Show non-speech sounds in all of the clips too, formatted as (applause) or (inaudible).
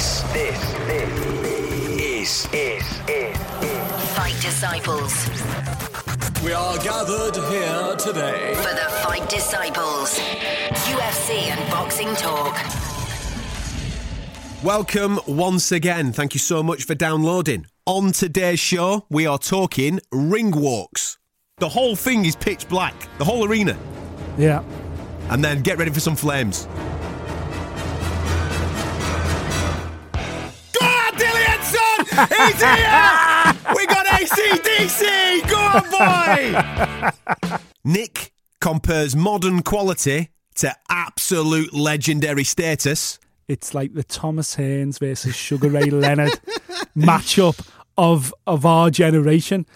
This, this, this is, is, is, is. Fight Disciples. We are gathered here today. For the Fight Disciples. UFC and boxing talk. Welcome once again. Thank you so much for downloading. On today's show, we are talking ring walks. The whole thing is pitch black, the whole arena. Yeah. And then get ready for some flames. He's here! we got ACDC! Go on, boy! (laughs) Nick compares modern quality to absolute legendary status. It's like the Thomas Hearns versus Sugar Ray Leonard (laughs) matchup of of our generation.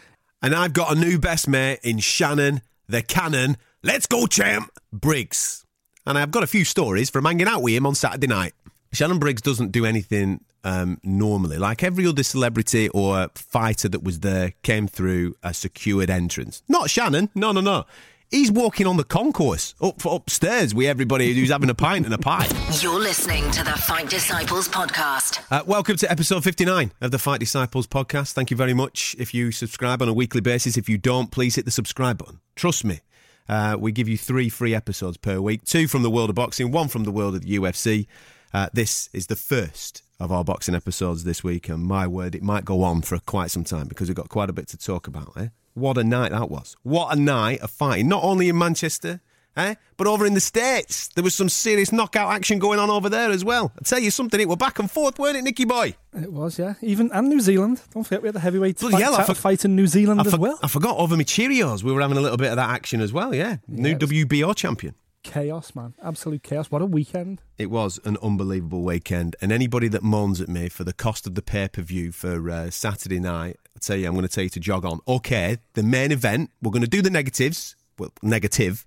And I've got a new best mate in Shannon, the Cannon. Let's go, champ! Briggs. And I've got a few stories from hanging out with him on Saturday night. Shannon Briggs doesn't do anything um, normally. Like every other celebrity or fighter that was there came through a secured entrance. Not Shannon. No, no, no. He's walking on the concourse up upstairs with everybody who's having a pint and a pie. You're listening to the Fight Disciples podcast. Uh, welcome to episode 59 of the Fight Disciples podcast. Thank you very much if you subscribe on a weekly basis. If you don't, please hit the subscribe button. Trust me, uh, we give you three free episodes per week two from the world of boxing, one from the world of the UFC. Uh, this is the first of our boxing episodes this week, and my word, it might go on for quite some time because we've got quite a bit to talk about. Eh? What a night that was! What a night of fighting, not only in Manchester, eh, but over in the States. There was some serious knockout action going on over there as well. I tell you something, it were back and forth, weren't it, Nicky boy? It was, yeah. Even and New Zealand. Don't forget we had the heavyweight Bloody fight, hell, for- fight in New Zealand I, as for- well. I forgot over my Cheerios. We were having a little bit of that action as well. Yeah, new it was- WBO champion. Chaos, man. Absolute chaos. What a weekend. It was an unbelievable weekend, and anybody that moans at me for the cost of the pay per view for uh, Saturday night, I tell you, I'm going to tell you to jog on. Okay, the main event, we're going to do the negatives. Well, negative.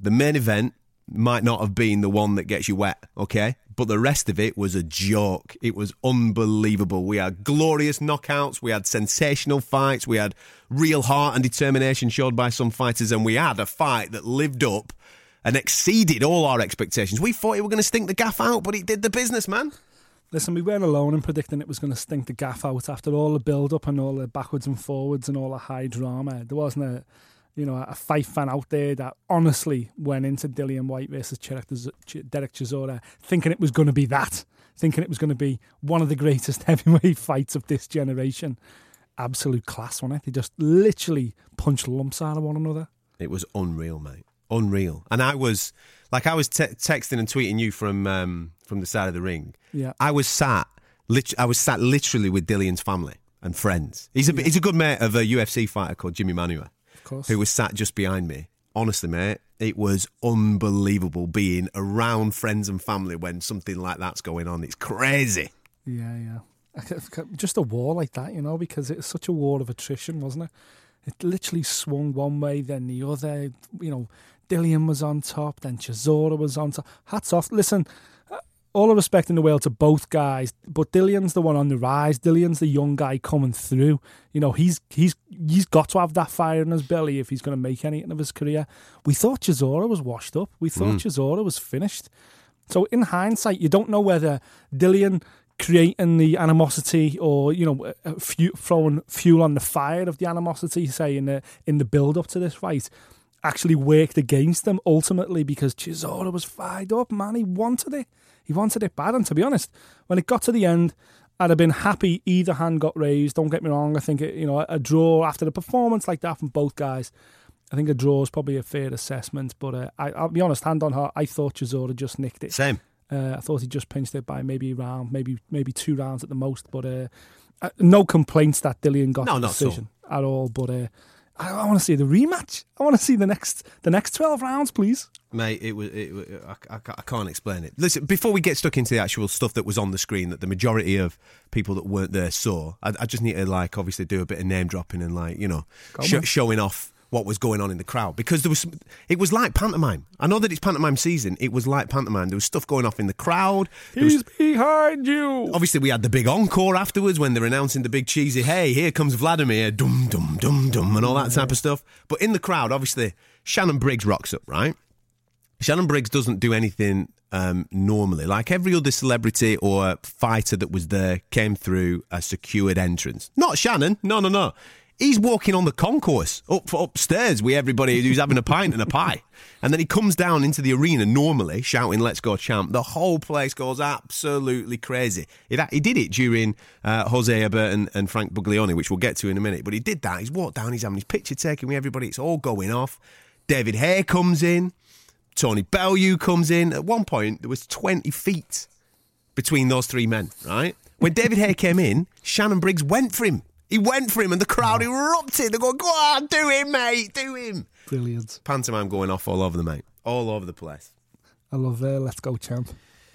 The main event might not have been the one that gets you wet. Okay, but the rest of it was a joke. It was unbelievable. We had glorious knockouts. We had sensational fights. We had real heart and determination showed by some fighters, and we had a fight that lived up and exceeded all our expectations. We thought it were going to stink the gaff out, but it did the business, man. Listen, we weren't alone in predicting it was going to stink the gaff out after all the build up and all the backwards and forwards and all the high drama. There wasn't a you know, a fight fan out there that honestly went into Dillian Whyte versus Derek Derek Chisora thinking it was going to be that, thinking it was going to be one of the greatest (laughs) heavyweight fights of this generation. Absolute class, wasn't it? They just literally punched lumps out of one another. It was unreal, mate. Unreal. And I was like, I was te- texting and tweeting you from um, from the side of the ring. Yeah. I was sat, lit- I was sat literally with Dillian's family and friends. He's a he's a good mate of a UFC fighter called Jimi Manuwa, Of course. who was sat just behind me. Honestly, mate, it was unbelievable being around friends and family when something like that's going on. It's crazy. Yeah, yeah. I c- c- Just a war like that, you know, because it's such a war of attrition, wasn't it? It literally swung one way, then the other. You know, Dillian was on top, then Chisora was on top. Hats off. Listen, uh, all the respect in the world to both guys, but Dillian's the one on the rise. Dillian's the young guy coming through. You know, he's he's he's got to have that fire in his belly if he's going to make anything of his career. We thought Chisora was washed up. We thought Chisora was finished. So in hindsight, you don't know whether Dillian creating the animosity or you know uh, fu- throwing fuel on the fire of the animosity, say in the in the build up to this fight, actually worked against them ultimately because Chisora was fired up, man. He wanted it. He wanted it bad. And to be honest, when it got to the end, I'd have been happy either hand got raised. Don't get me wrong. I think it, you know a draw after the performance like that from both guys. I think a draw is probably a fair assessment, but uh, I, I'll be honest, hand on heart, I thought Chisora just nicked it. Same. Uh, I thought he just pinched it by maybe a round, maybe maybe two rounds at the most. But uh, uh, no complaints that Dillian got No, the not at all. decision at all. But uh, I, I want to see the rematch. I want to see the next the next twelve rounds, please. Mate, it was. It, wa- I, I I can't explain it. Listen, before we get stuck into the actual stuff that was on the screen, that the majority of people that weren't there saw, I, I just need to like obviously do a bit of name dropping and like you know on. showing off what was going on in the crowd because there was. some- It was like pantomime. I know that it's pantomime season. It was like pantomime. There was stuff going off in the crowd. There was- He's behind you. Obviously, we had the big encore afterwards when they're announcing the big cheesy, hey, here comes Vladimir, dum, dum, dum, and all that type of stuff. But in the crowd, obviously, Shannon Briggs rocks up, right? Shannon Briggs doesn't do anything um, normally. Like every other celebrity or fighter that was there came through a secured entrance. Not Shannon. No, no, no. He's walking on the concourse up upstairs with everybody who's having a pint and a pie. And then he comes down into the arena normally shouting, Let's go, champ. The whole place goes absolutely crazy. He did it during uh, Hosea Burton and, and Frank Buglioni, which we'll get to in a minute. But he did that. He's walked down, he's having his picture taken with everybody. It's all going off. David Haye comes in. Tony Bellew comes in. At one point, there was 20 feet between those three men, right? When David Haye came in, Shannon Briggs went for him. He went for him, and the crowd erupted. They're going, "Go on, do him, mate, do him!" Brilliant. Pantomime going off all over the mate, all over the place. I love uh, Let's Go Champ.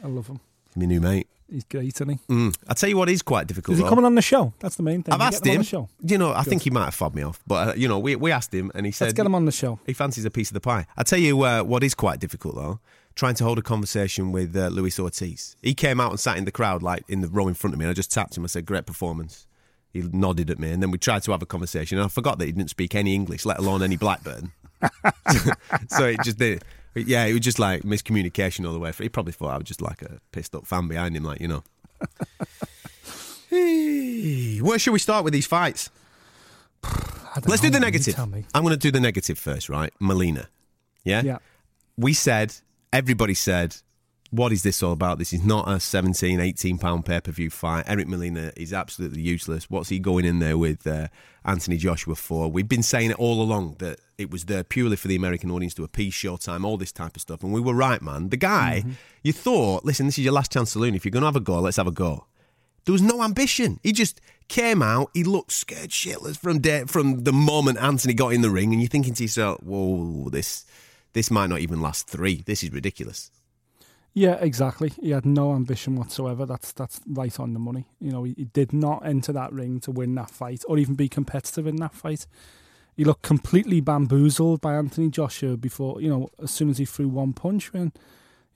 I love him. My new mate. He's great, isn't he? Mm. I tell you what is quite difficult. Is he though. coming on the show? That's the main thing. I've You asked get him. on the show. You know, I think he might have fobbed me off, but uh, you know, we we asked him, and he said, Let's get him on the show. He fancies a piece of the pie. I tell you uh, what is quite difficult though. Trying to hold a conversation with uh, Luis Ortiz. He came out and sat in the crowd, like in the row in front of me, and I just tapped him. I said, "Great performance." He nodded at me, and then we tried to have a conversation. And I forgot that he didn't speak any English, let alone any Blackburn. (laughs) (laughs) so it just did. Yeah, it was just like miscommunication all the way. through. He probably thought I was just like a pissed up fan behind him, like you know. Hey, (laughs) Where should we start with these fights? Let's do the negative. I'm going to do the negative first, right? Molina. Yeah? Yeah. We said, everybody said, what is this all about? This is not a 17, 18 pound pay per view fight. Eric Molina is absolutely useless. What's he going in there with uh, Anthony Joshua for? We've been saying it all along that it was there purely for the American audience to appease Showtime, all this type of stuff. And we were right, man. The guy, you thought, listen, this is your last chance saloon. If you're going to have a go, let's have a go. There was no ambition. He just came out. He looked scared shitless from day, from the moment Anthony got in the ring, and you're thinking to yourself, "Whoa, this this might not even last three. This is ridiculous." Yeah, exactly. He had no ambition whatsoever. That's that's right on the money. You know, he, he did not enter that ring to win that fight or even be competitive in that fight. He looked completely bamboozled by Anthony Joshua before, you know, as soon as he threw one punch. When,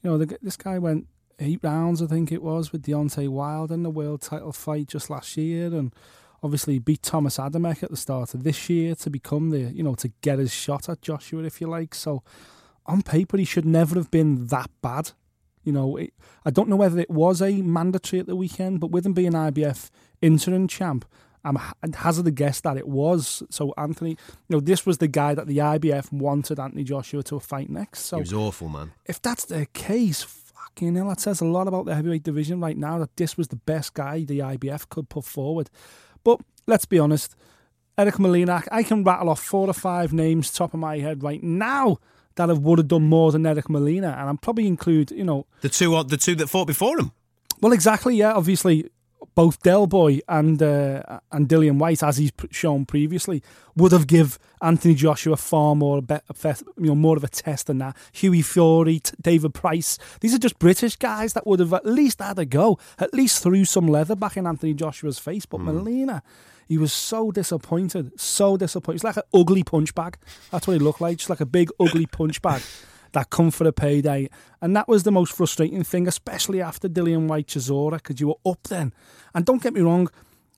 you know, the, this guy went eight rounds, I think it was, with Deontay Wilder in the world title fight just last year, and obviously beat Thomas Adamek at the start of this year to become the, you know, to get his shot at Joshua, if you like. So, on paper, he should never have been that bad. You know, it, I don't know whether it was a mandatory at the weekend, but with him being IBF interim champ, I'm hazard a guess that it was. So Anthony, you know, this was the guy that the IBF wanted Anthony Joshua to fight next. So He was awful, man. if that's the case, fucking hell, that says a lot about the heavyweight division right now. That this was the best guy the IBF could put forward. But let's be honest, Eric Molina, I can rattle off four or five names top of my head right now that have would have done more than Eric Molina, and I'm probably include, you know, The two, the two that fought before him. well, exactly, yeah. Obviously, both Del Boy and uh, and Dillian Whyte, as he's shown previously, would have give Anthony Joshua far more, be- you know, more of a test than that. Hughie Fury, T- David Price, these are just British guys that would have at least had a go, at least threw some leather back in Anthony Joshua's face. But Molina, he was so disappointed, so disappointed. He's like an ugly punch bag. That's what he looked like, just like a big ugly (laughs) punch bag that come for a payday. And that was the most frustrating thing, especially after Dillian Whyte Chisora, because you were up then. And don't get me wrong,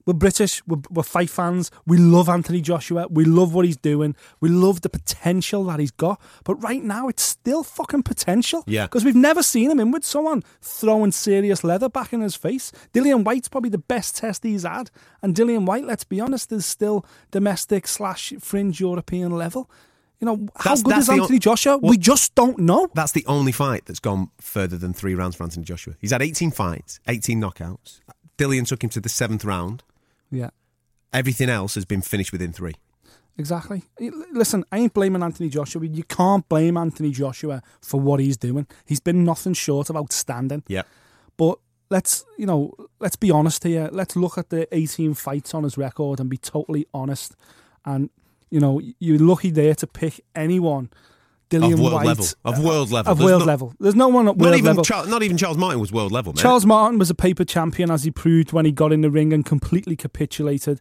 we're British, we're, we're fight fans, we love Anthony Joshua, we love what he's doing, we love the potential that he's got. But right now, it's still fucking potential. Yeah. Because we've never seen him in with someone throwing serious leather back in his face. Dillian Whyte's probably the best test he's had. And Dillian Whyte, let's be honest, is still domestic slash fringe European level. You know, how That's- good that's is the o- Anthony Joshua? Well- we just don't know. That's the only fight that's gone further than three rounds for Anthony Joshua. He's had 18 fights, 18 knockouts. Dillian took him to the seventh round. Yeah. Everything else has been finished within three. Exactly. Listen, I ain't blaming Anthony Joshua. You can't blame Anthony Joshua for what he's doing. He's been nothing short of outstanding. Yeah. But let's, you know, let's be honest here. Let's look at the 18 fights on his record and be totally honest. And, you know, you're lucky there to pick anyone. Dillian Of world White, level. Of world level. Of There's world no- level. There's no one at Not world even, level. Charles, not even Charles Martin was world level, man. Charles Martin was a paper champion, as he proved when he got in the ring and completely capitulated.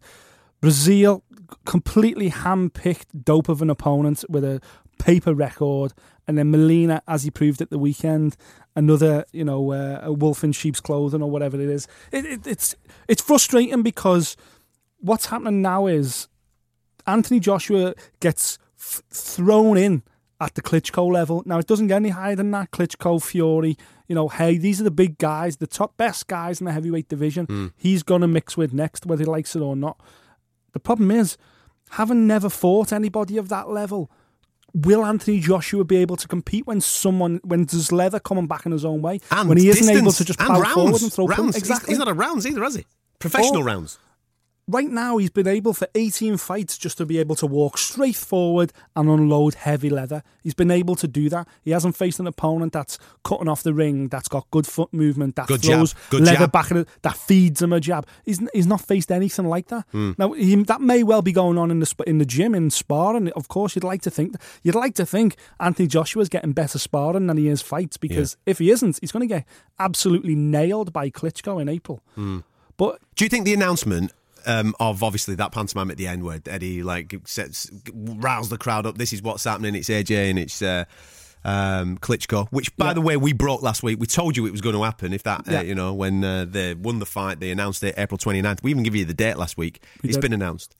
Breazeale completely hand-picked dope of an opponent with a paper record, and then Molina, as he proved at the weekend, another you know uh, a wolf in sheep's clothing or whatever it is. It, it, it's it's frustrating because what's happening now is Anthony Joshua gets f- thrown in at the Klitschko level. Now, it doesn't get any higher than that. Klitschko, Fury, you know, hey, these are the big guys, the top best guys in the heavyweight division. Mm. He's going to mix with next, whether he likes it or not. The problem is, having never fought anybody of that level, will Anthony Joshua be able to compete when someone, when there's leather coming back in his own way? And when he isn't able to just plow rounds, forward and throw rounds. punches? He's- Exactly. He's, not a rounds either, has he? Professional Or- rounds. Right now he's been able for 18 fights just to be able to walk straight forward and unload heavy leather. He's been able to do that. He hasn't faced an opponent that's cutting off the ring, that's got good foot movement, that Good throws good leather jab. back at it, that feeds him a jab. He's he's not faced anything like that. Hmm. Now he, that may well be going on in the in the gym in sparring. Of course, you'd like to think you'd like to think Anthony Joshua's getting better sparring than he is fights because if he isn't, he's going to get absolutely nailed by Klitschko in April. Hmm. But Do you think the announcement um, of obviously that pantomime at the end where Eddie like sets riles the crowd up? This is what's happening. It's AJ and it's uh, um, Klitschko, which by Yeah. the way we broke last week. We told you it was going to happen. If that uh, you know when uh, they won the fight, they announced it April 29th. We even give you the date last week. We It's did. been announced.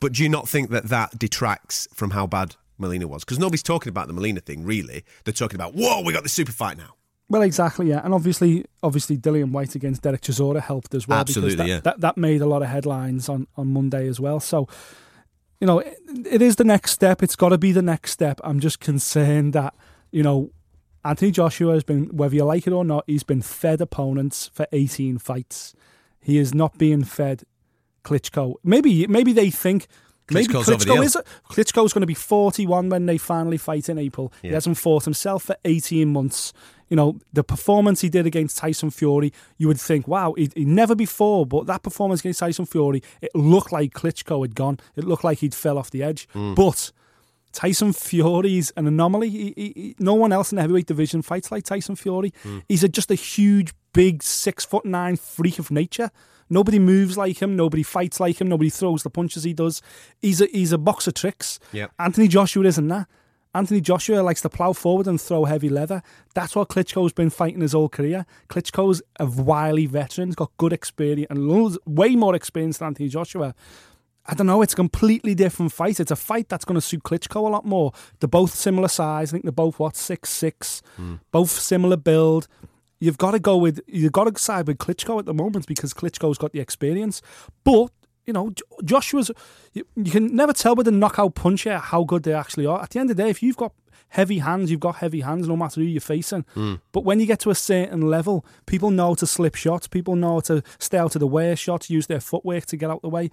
But do you not think that that detracts from how bad Molina was? Because nobody's talking about the Molina thing really. They're talking about whoa, we got the super fight now. Well, exactly, yeah, and obviously, obviously, Dillian Whyte against Derek Chisora helped as well. Absolutely, because that, yeah. that that made a lot of headlines on on Monday as well. So, you know, it, it is the next step. It's got to be the next step. I'm just concerned that you know, Anthony Joshua has been, whether you like it or not, he's been fed opponents for 18 fights. He is not being fed Klitschko. Maybe maybe they think. Maybe Klitschko's Klitschko is Klitschko's going to be 41 when they finally fight in April. He hasn't fought himself for 18 months. You know, the performance he did against Tyson Fury, you would think, wow, he, he never before, but that performance against Tyson Fury, it looked like Klitschko had gone. It looked like he'd fell off the edge. Hmm. But Tyson Fury's an anomaly. He, he, he- no one else in the heavyweight division fights like Tyson Fury. Hmm. He's a, just a huge, big, six foot nine freak of nature. Nobody moves like him. Nobody fights like him. Nobody throws the punches he does. He's a he's a box of tricks. Yep. Anthony Joshua isn't that. Anthony Joshua likes to plough forward and throw heavy leather. That's what Klitschko's been fighting his whole career. Klitschko's a wily veteran. He's got good experience and loads, way more experience than Anthony Joshua. I don't know. It's a completely different fight. It's a fight that's going to suit Klitschko a lot more. They're both similar size. I think they're both what six six, hmm. both similar build. You've got to go with you've got to side with Klitschko at the moment because Klitschko's got the experience. But you know, Joshua's you, you can never tell with a knockout puncher how good they actually are. At the end of the day, if you've got heavy hands, you've got heavy hands, no matter who you're facing. Hmm. But when you get to a certain level, people know to slip shots. People know to stay out of the way shots, use their footwork to get out of the way.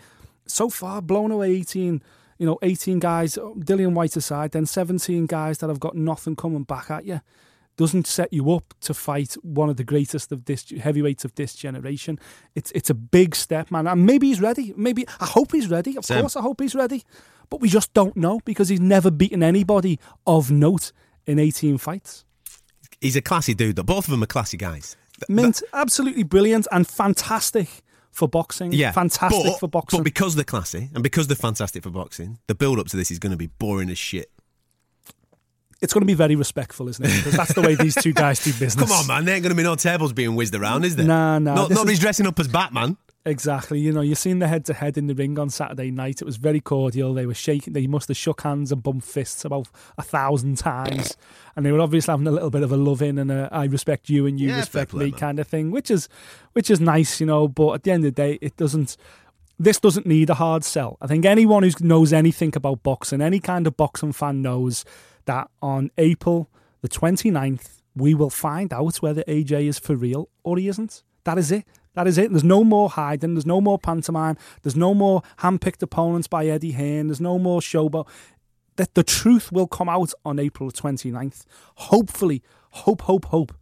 So far, blown away 18, you know, 18 guys, uh, Dillian Whyte aside, then 17 guys that have got nothing coming back at you doesn't set you up to fight one of the greatest of this heavyweights of this generation. It's it's a big step, man. And maybe he's ready. Maybe I hope he's ready. Of Same. course, I hope he's ready. But we just don't know because he's never beaten anybody of note in 18 fights. He's a classy dude. though. Both of them are classy guys. Mint, absolutely brilliant and fantastic for boxing. Yeah, fantastic but, for boxing. But because they're classy and because they're fantastic for boxing, the build up to this is going to be boring as shit. It's going to be very respectful, isn't it? Because that's the way these two guys do business. (laughs) Come on, man. There ain't going to be no tables being whizzed around, is there? Nah, nah, No, nobody's is- dressing up as Batman. Exactly. You know, you've seen the head to head in the ring on Saturday night. It was very cordial. They were shaking. They must have shook hands and bumped fists about a thousand times, and they were obviously having a little bit of a love in and a I respect you and you Yeah, respect me kind of thing, which is which is nice, you know. But at the end of the day, it doesn't. This doesn't need a hard sell. I think anyone who knows anything about boxing, any kind of boxing fan knows that on April the 29th, we will find out whether AJ is for real or he isn't. That is it. That is it. There's no more hiding. There's no more pantomime. There's no more hand-picked opponents by Eddie Hearn. There's no more showboat. That the truth will come out on April the 29th. Hopefully, hope, hope, hope.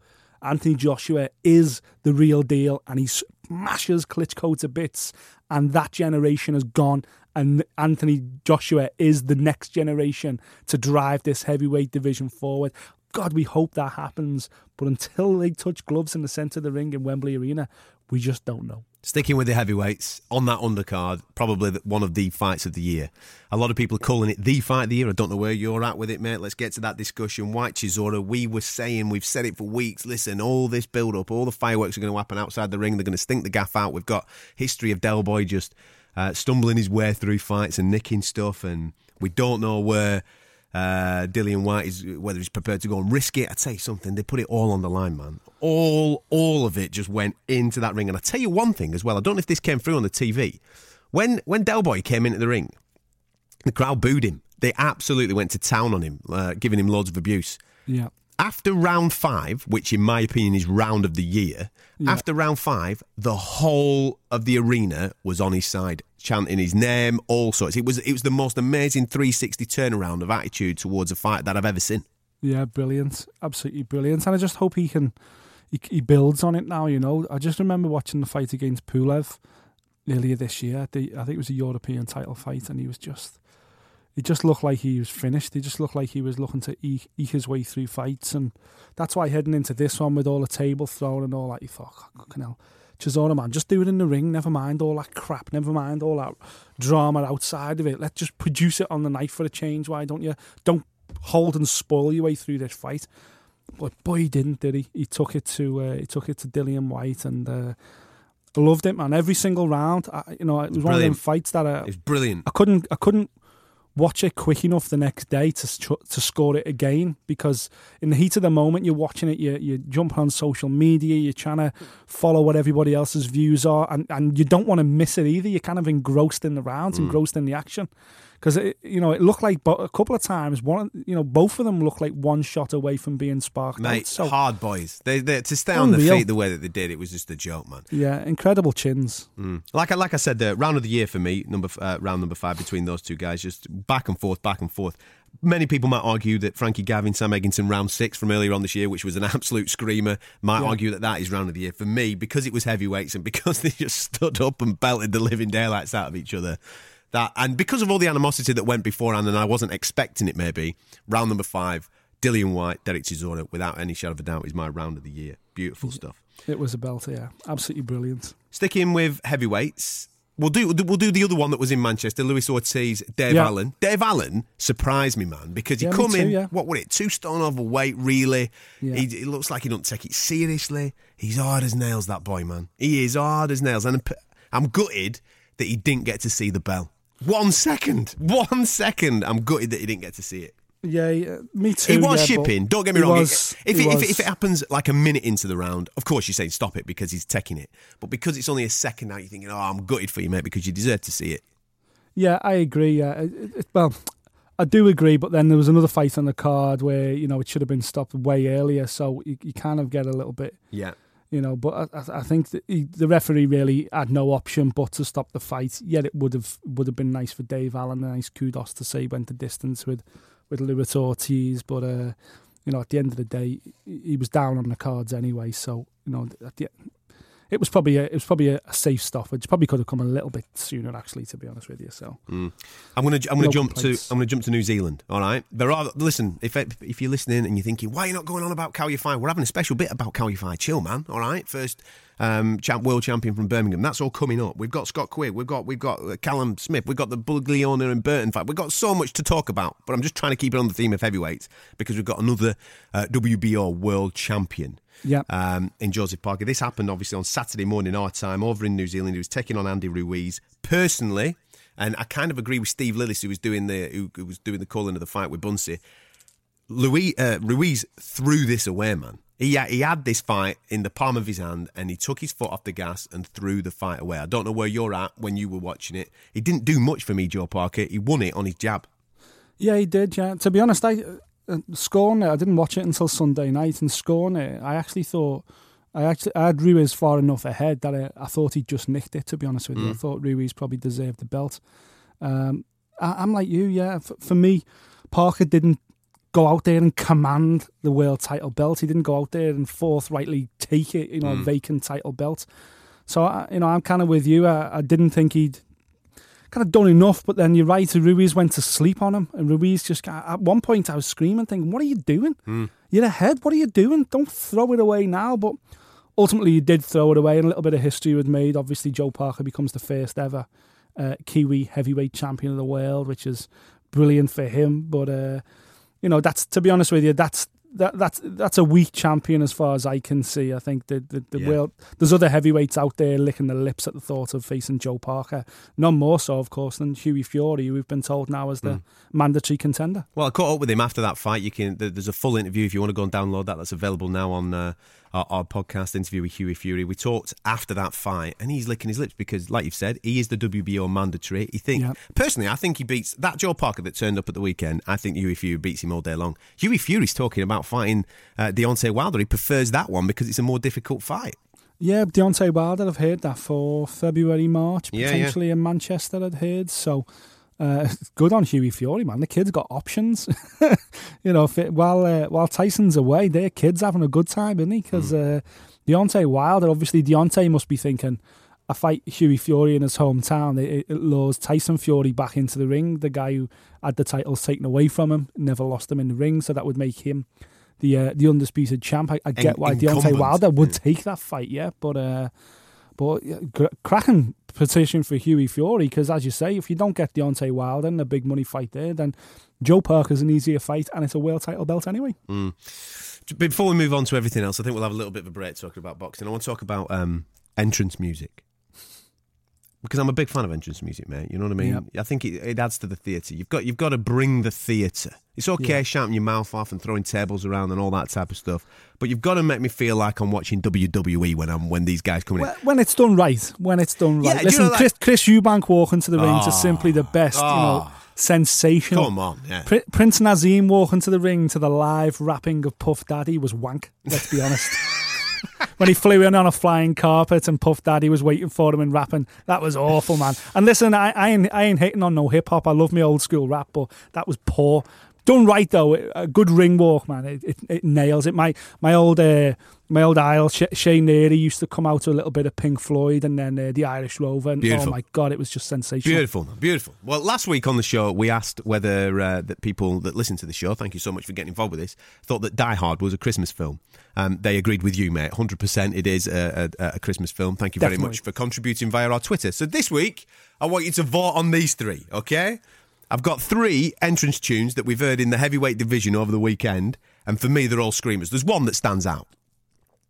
Anthony Joshua is the real deal and he smashes Klitschko to bits and that generation has gone and Anthony Joshua is the next generation to drive this heavyweight division forward. God, we hope that happens. But until they touch gloves in the centre of the ring in Wembley Arena, we just don't know. Sticking with the heavyweights on that undercard, probably one of the fights of the year. A lot of people are calling it the fight of the year. I don't know where you're at with it, mate. Let's get to that discussion. Whyte Chisora, we were saying, we've said it for weeks. Listen, all this build up, all the fireworks are going to happen outside the ring. They're going to stink the gaff out. We've got history of Del Boy just uh, stumbling his way through fights and nicking stuff, and we don't know where Uh, Dillian Whyte is whether he's prepared to go and risk it. I'd say something. They put it all on the line, man. All, all of it just went into that ring. And I tell you one thing as well. I don't know if this came through on the TV. When when Del Boy came into the ring, the crowd booed him. They absolutely went to town on him, uh, giving him loads of abuse. Yeah. After round five, which in my opinion is round of the year, Yeah. after round five, the whole of the arena was on his side, chanting his name, all sorts. It was it was the most amazing 360 turnaround of attitude towards a fight that I've ever seen. Yeah, brilliant, absolutely brilliant. And I just hope he can, he, he builds on it now. You know, I just remember watching the fight against Pulev earlier this year. The, I think it was a European title fight, and he was just, he just looked like he was finished. He just looked like he was looking to eke, eke his way through fights, and that's why heading into this one with all the table thrown and all that, you thought, fucking hell. Chisora, man, just do it in the ring. Never mind all that crap. Never mind all that drama outside of it. Let's just produce it on the night for a change. Why don't you? Don't hold and spoil your way through this fight. But boy, he didn't, did he? He took it to uh, he took it to Dillian Whyte, and uh, I loved it, man. Every single round, I, you know, it was one of them fights that I, It was brilliant. I couldn't I couldn't watch it quick enough the next day to to score it again because in the heat of the moment you're watching it you you're jumping on social media you're trying to follow what everybody else's views are and, and you don't want to miss it either you're kind of engrossed in the rounds Mm. engrossed in the action because you know it looked like bo- a couple of times one you know both of them looked like one shot away from being sparked Mate, out so hard boys. They, they, to stay on the their feet the way that they did, it was just a joke, man. yeah incredible chins Mm. Like I like I said, the round of the year for me, number uh, round number five between those two guys, just back and forth, back and forth. Many people might argue that Frankie Gavin, Sam Eggington, round six from earlier on this year, which was an (laughs) absolute screamer, might Yeah. argue that that is round of the year for me because it was heavyweights and (laughs) because they just stood up and belted the living daylights out of each other. That and because of all the animosity that went beforehand, and I wasn't expecting it. Maybe round number five, Dillian Whyte, Derek Chisora, without any shadow of a doubt, is my round of the year. Beautiful stuff. it was a belt yeah absolutely brilliant Sticking with heavyweights, we'll do we'll do the other one that was in Manchester. Luis Ortiz, Dave Yeah. Allen. Dave Allen surprised me, man, because he Yeah, come too, in. yeah. What would it? Two stone overweight, really. Yeah. He, it looks like he don't take it seriously. He's hard as nails, that boy, man. He is hard as nails, and I'm gutted that he didn't get to see the bell. One second, (laughs) one second. I'm gutted that he didn't get to see it. yeah, yeah me too He was yeah, shipping. Don't get me wrong. was- if, he it, if, it, if it happens like a minute into the round, of course you're saying stop it because he's taking it. But because it's only a second now, you're thinking, oh, I'm gutted for you, mate, because you deserve to see it. Yeah, I agree. Yeah, it, it, well, I do agree. But then there was another fight on the card where you know it should have been stopped way earlier. So you, you kind of get a little bit, Yeah. You know. But I, I- think the referee really had no option but to stop the fight. Yet it would have would have been nice for Dave Allen. A nice kudos to say went the distance with with Luis Ortiz. But uh, you know, at the end of the day, he was down on the cards anyway. So you know, at the, it was probably a, it was probably a, a safe stop. It probably could have come a little bit sooner, actually. To be honest with you, so. I'm gonna I'm gonna No jump complaints. to I'm gonna jump to New Zealand. All right. There are listen if if you're listening and you're thinking why are you not going on about Cal Yafai? We're having a special bit about Cal Yafai. Chill, man. All right. First. Um, champ, world champion from Birmingham. That's all coming up. We've got Scott Quigg. We've got we've got uh, Callum Smith. We've got the Buglioni and Burton fight. We've got so much to talk about. But I'm just trying to keep it on the theme of heavyweights because we've got another uh, WBO world champion Yeah. um, in Joseph Parker. This happened obviously on Saturday morning our time over in New Zealand. He was taking on Andy Ruiz personally, and I kind of agree with Steve Lillis who was doing the who, who was doing the calling of the fight with Bunsey. Louis, uh, Ruiz threw this away, man. He had, he had this fight in the palm of his hand and he took his foot off the gas and threw the fight away. I don't know where you're at when you were watching it. He didn't do much for me, Joe Parker. He won it on his jab. Yeah, he did. Yeah, to be honest, I it. I didn't watch it until Sunday night, and it, I actually thought I actually I had Ruiz far enough ahead that I, I thought he just nicked it. To be honest with you, I thought Ruiz probably deserved the belt. Um, I, I'm like you, yeah. For, for me, Parker didn't go out there and command the world title belt. He didn't go out there and forthrightly take it, you know, a vacant title belt. So I, you know, I'm kind of with you. I, I didn't think he'd kind of done enough, but then you're right. Ruiz went to sleep on him, and Ruiz just got, at one point I was screaming, thinking, "What are you doing? You're ahead. What are you doing? Don't throw it away now." But ultimately, you did throw it away, and a little bit of history was made. Obviously, Joe Parker becomes the first ever uh, Kiwi heavyweight champion of the world, which is brilliant for him. But uh, you know, that's to be honest with you, that's that that's that's a weak champion as far as I can see. I think the the, the Yeah. world there's other heavyweights out there licking their lips at the thought of facing Joe Parker. None more so, of course, than Hughie Fury, who we've been told now is the Hmm. mandatory contender. Well, I caught up with him after that fight. You can. There's a full interview if you want to go and download that. That's available now on uh, our, our podcast interview with Hughie Fury. We talked after that fight, and he's licking his lips because, like you've said, he is the WBO mandatory. He think Yeah. personally, I think he beats that Joe Parker that turned up at the weekend. I think Hughie Fury beats him all day long. Hughie Fury's talking about fighting uh, Deontay Wilder. He prefers that one because it's a more difficult fight. Yeah, Deontay Wilder, I've heard that for February, March, Yeah, yeah. potentially in Manchester, I'd heard. So uh, good on Hughie Fury, man. The kid's got options. (laughs) you know, it, while uh, while Tyson's away, their kid's having a good time, isn't he? Because uh, Deontay Wilder, obviously, Deontay must be thinking, I fight Hughie Fury in his hometown. It, it lures Tyson Fury back into the ring, the guy who had the titles taken away from him, never lost them in the ring, so that would make him the uh, the undisputed champ. I, I get why Deontay. Wilder would take that fight, yeah, but uh, but yeah, cracking petition for Hughie Fury because, as you say, if you don't get Deontay Wilder in a big money fight there, then Joe Parker's an easier fight, and it's a world title belt anyway. Before we move on to everything else, I think we'll have a little bit of a break talking about boxing. I want to talk about um, entrance music. Because I'm a big fan of entrance music, mate. You know what I mean? I think it, it adds to the theatre. You've got you've got to bring the theatre. It's okay Yeah. shouting your mouth off and throwing tables around and all that type of stuff, but you've got to make me feel like I'm watching WWE when I'm when these guys come in. When- When it's done right, when it's done Yeah, right. you Listen, know, Chris, Chris Eubank walking to the ring Oh, to ah. simply the best, you know, oh. sensational. Come on, yeah. Pri- Prince Naseem walking to the ring to the live rapping of Puff Daddy was wank. Let's be honest. (laughs) when he flew in on a flying carpet and Puff Daddy was waiting for him and rapping, that was awful, man. And listen, I, I ain't I ain't hating on no hip hop. I love me old school rap, but that was poor. Done right though, a good ring walk, man. It, it, it nails it. My my old uh, my old idol Sh- Shea Neary used to come out to a little bit of Pink Floyd and then uh, the Irish Rover. And, Beautiful. Oh my god, it was just sensational. Beautiful, beautiful. Well, last week on the show, we asked whether uh, that people that listen to the show, thank you so much for getting involved with this, thought that Die Hard was a Christmas film. Um, they agreed with you, mate. 100% it is a, a, a Christmas film. Thank you very much for contributing via our Twitter. So this week, I want you to vote on these three, okay? I've got three entrance tunes that we've heard in the heavyweight division over the weekend, and for me, they're all screamers. There's one that stands out.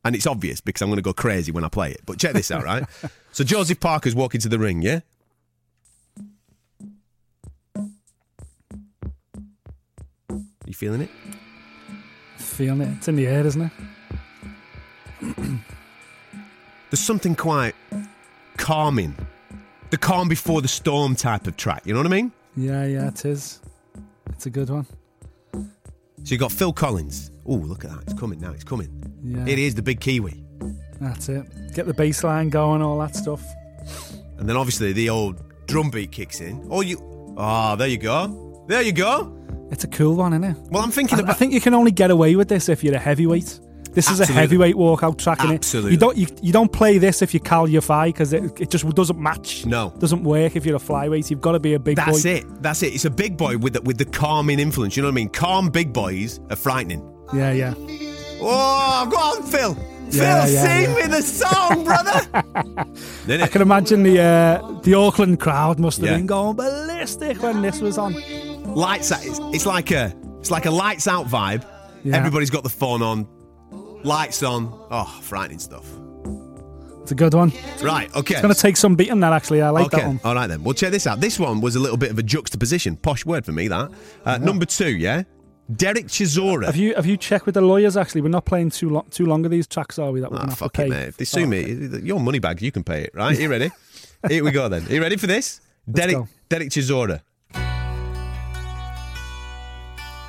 And it's obvious because I'm going to go crazy when I play it. But check this out, right? (laughs) So Joseph Parker's walking to the ring, yeah? You feeling it? Feeling it. It's in the air, isn't it? (clears throat) There's something quite calming. The calm before the storm type of track, you know what I mean? Yeah, yeah, it is. It's a good one. So you got Phil Collins. Oh, look at that. It's coming now. It's coming. Yeah. It is the big Kiwi. That's it. Get the bass line going, all that stuff. And then obviously the old drum beat kicks in. Oh, you. Oh, there you go. There you go. It's a cool one, isn't it? Well, I'm thinking I, I think you can only get away with this if you're a heavyweight. This is a Absolutely. heavyweight walkout track? Absolutely. You don't you, you don't play this if you Cal Yafai because it, it just doesn't match. No. doesn't work if you're a flyweight. You've got to be a big That's boy. it. That's it. It's a big boy with the, with the calming influence. You know what I mean? Calm big boys are frightening. Yeah, yeah. Oh, go on, Phil. Yeah, Phil, yeah, sing yeah. me the song, (laughs) brother. I can imagine the uh, the Auckland crowd must have been going ballistic when this was on. Lights out. It's, it's like a it's like a lights out vibe. Everybody's got the phone on, lights on. Oh, frightening stuff. It's a good one. Right. Okay. It's going to take some beating. That actually, I like okay. that one. All right then. Well, check this out. This one was a little bit of a juxtaposition. Posh word for me that. Uh, Number two, yeah. Derek Chisora. Have you have you checked with the lawyers? Actually, we're not playing too long too long of these tracks, are we? That we're Ah, have to fuck pay. it, mate. If they sue Oh, me, your money bag, you can pay it, right? Are You ready? (laughs) Here we go then. Are you ready for this? Derek, go. Derek Chisora.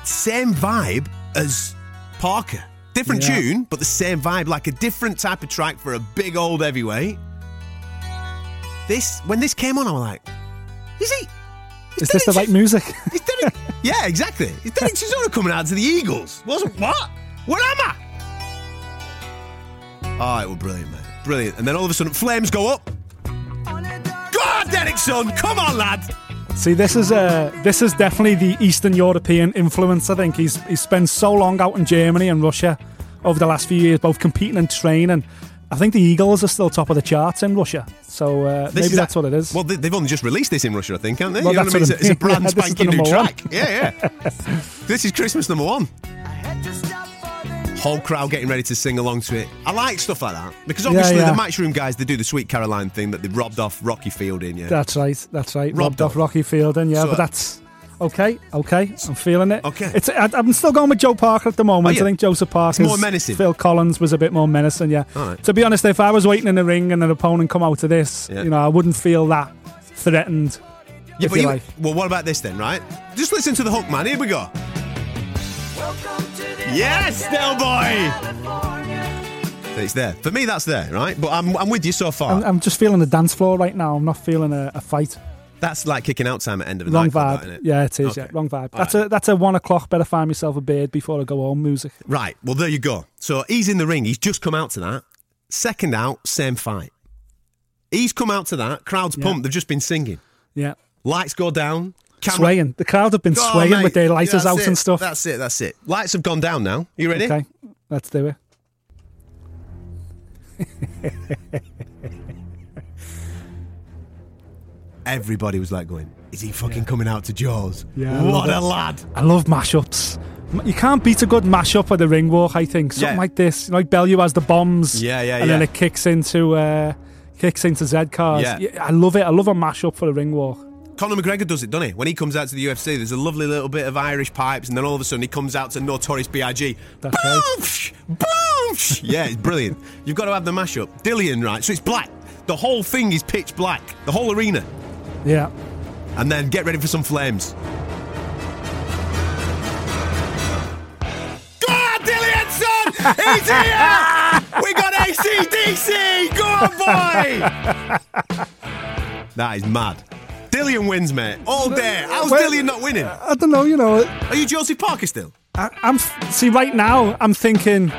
Same vibe as Parker. Different Yeah. tune, but the same vibe, like a different type of track for a big old heavyweight. This, when this came on, I was like, is he? Is this the right music? Is Derek, (laughs) yeah, exactly. Is Derek Chisora coming out to the Eagles? Wasn't what? Where am I? Oh, it was brilliant, man. Brilliant. And then all of a sudden, flames go up. Go on, Derek, son. Come on, lad. See, this is uh, this is definitely the Eastern European influence. I think he's he's spent so long out in Germany and Russia over the last few years, both competing and training. I think the Eagles are still top of the charts in Russia, so uh, This maybe is that's a- what it is. Well, they- they've only just released this in Russia, I think, haven't they? Well, You know what I mean? It's, a- it's a I mean. (laughs) brand Yeah, this is the spanking new number one. track. Yeah, yeah. (laughs) this is Christmas number one. Whole crowd getting ready to sing along to it. I like stuff like that because obviously yeah. the matchroom guys they do the Sweet Caroline thing that they robbed off Rocky Fielding. Yeah, That's right. That's right. Robbed Robbed off off. Rocky Fielding. Yeah, So- but that's okay. Okay, I'm feeling it. Okay. it's. I, I'm still going with Joe Parker at the moment. I think Joseph Parker more menacing. Phil Collins was a bit more menacing. Yeah. All right. To be honest, if I was waiting in the ring and an opponent come out of this, Yeah. you know, I wouldn't feel that threatened. Yeah, but you you- like. well, what about this then, right? Just listen to the hook, man. Here we go. Yes, Del Boy. It's there for me. That's there, right? But I'm, I'm with you so far. I'm, I'm just feeling the dance floor right now. I'm not feeling a, a fight. that's like kicking out time at end of a Wrong night. vibe. Isn't it? Yeah, it is. Okay. Yeah, wrong vibe. All That's right. a that's a one o'clock. Better find myself a beard before I go home. Music. Right. Well, there you go. So he's in the ring. He's just come out to that. Second out, same fight. He's come out to that. Crowd's Yeah. pumped. They've just been singing. Yeah, Lights go down. Camera. swaying. The crowd have been swaying mate. with their lighters That's out it. and stuff. That's it. That's it. Lights have gone down now. You ready? Okay, let's do it. Everybody was like going, "Is he fucking coming out to Jaws? Yeah, What a it. lad!" I love mashups. You can't beat a good mashup with the ring walk. I think something Yeah. like this, like Bellew has the bombs. Yeah, yeah, yeah. and then it kicks into uh, kicks into Z cars. Yeah. I love it. I love a mashup for a ring walk. Conor McGregor does it, doesn't he? When he comes out to the UFC, there's a lovely little bit of Irish pipes, and then all of a sudden he comes out to Notorious B.I.G. That's right. Boosh! yeah, it's brilliant. You've got to have the mashup. Dillian, right? So it's black. The whole thing is pitch black. The whole arena. Yeah, And then get ready for some flames. Go on, Dillian, son! He's here! we got ACDC! Go on, boy! (laughs) that is mad. Dillian wins, mate. All day. How's Well- Dillian not winning? I don't know. You know, Are you Joseph Parker still? I, I'm see right now. I'm thinking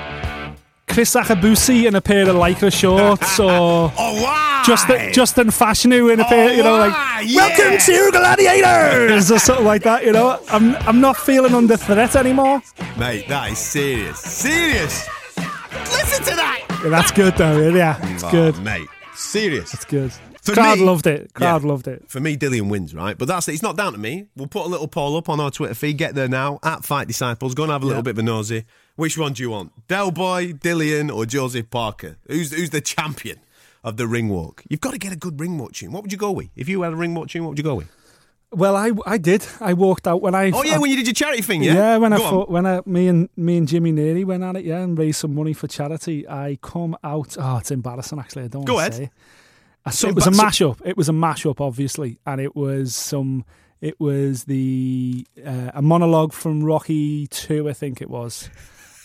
Kriss Akabusi in a pair of lycra shorts or. (laughs) Oh, wow! Justin, Justin Fashanu in a pair, you know, like oh, yeah. "Welcome to Gladiators" or something like that. You know, I'm I'm not feeling under threat anymore. Mate, that is serious. Serious! Listen to that! Yeah, that's good though. Yeah, it's Oh, good. mate. Serious. It's good. For Crowd me- loved it. Crowd Yeah. loved it. For me, Dillian wins, right? But that's it. It's not down to me. We'll put a little poll up on our Twitter feed. Get there now at Fight Disciples. Go and have a little Yeah. bit of a nosy. Which one do you want? Del Boy, Dillian, or Joseph Parker? Who's who's the champion of the ring walk? You've got to get a good ring walk tune. What would you go with? If you had a ring walk tune, what would you go with? Well, I I did. I walked out when I. Oh yeah, I- when you did your charity thing, yeah. Yeah, when Go I on. thought, when I me and me and Jimmy Neary went at it, yeah, and raised some money for charity. I come out. Oh, it's embarrassing. Actually, I don't. Go ahead. Say. It. It was a mashup. It was a mashup, obviously, and it was some. It was the uh, a monologue from Rocky Two, I think it was,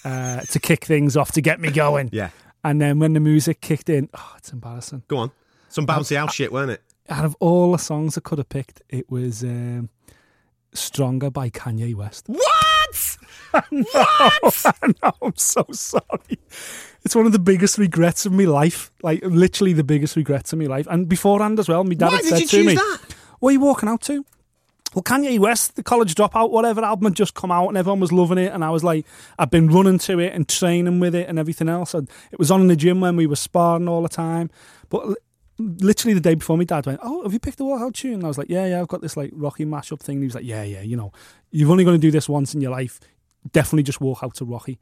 uh, to kick things off to get me going. Yeah. And then when the music kicked in, oh, it's embarrassing. Go on. Some bouncy house shit, weren't it? Out of all the songs I could have picked, it was um, "Stronger" by Kanye West. What? (laughs) I know, I'm so sorry. It's one of the biggest regrets of my life. Like literally the biggest regrets of my life. And beforehand as well, my dad Why had did said you to choose me, that? What are you walking out to? Well, Kanye West, the college dropout, whatever album had just come out and everyone was loving it. And I was like, I've been running to it and training with it and everything else. And it was on in the gym when we were sparring all the time. But literally the day before, my dad went, Oh, have you picked the walkout tune? And I was like, Yeah, yeah, I've got this like Rocky mashup thing. And he was like, Yeah, yeah, you know, you're only going to do this once in your life. Definitely just walk out to Rocky.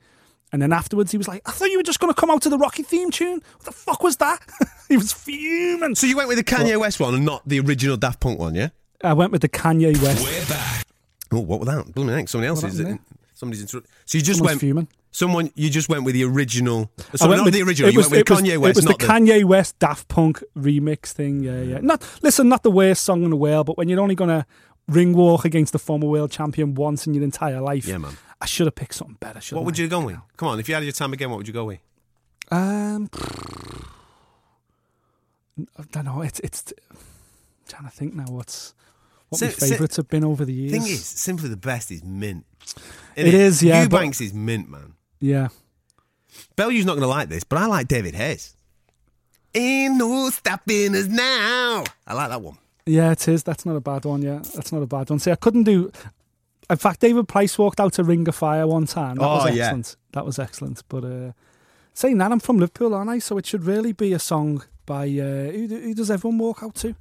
And then afterwards, he was like, I thought you were just going to come out to the Rocky theme tune. What the fuck was that? (laughs) he was fuming. So you went with the Kanye West one and not the original Daft Punk one, yeah? I went with the Kanye West. We're back. Oh, what was that? Blooming heck, somebody else What is happened Somebody's interrupted. So you just Someone's went. fuming. Someone, you just went with the original. I went not with- the original. it You was- went with it was- Kanye West, It was not the Kanye West Daft Punk remix thing. Yeah, yeah. Not listen, not the worst song in the world, but when you're only gonna ring walk against the former world champion once in your entire life, Yeah, man. I should have picked something better. What would I? you go with? Come on, if you had your time again, what would you go with? Um, I don't know. It's it's. I'm trying to think now. What's what my favourites have been over the years? Thing is, simply the best is mint. It is, yeah, but- is mint, man. yeah. Bellew's not going to like this, but I like David Hayes. Ain't no stopping us now. I like that one. Yeah, it is. That's not a bad one. Yeah, that's not a bad one. See, I couldn't do. In fact, David Price walked out to Ring of Fire one time. That was Oh, yeah. excellent. That was excellent. But uh, saying that, I'm from Liverpool, aren't I? So it should really be a song by uh, who, who does everyone walk out to?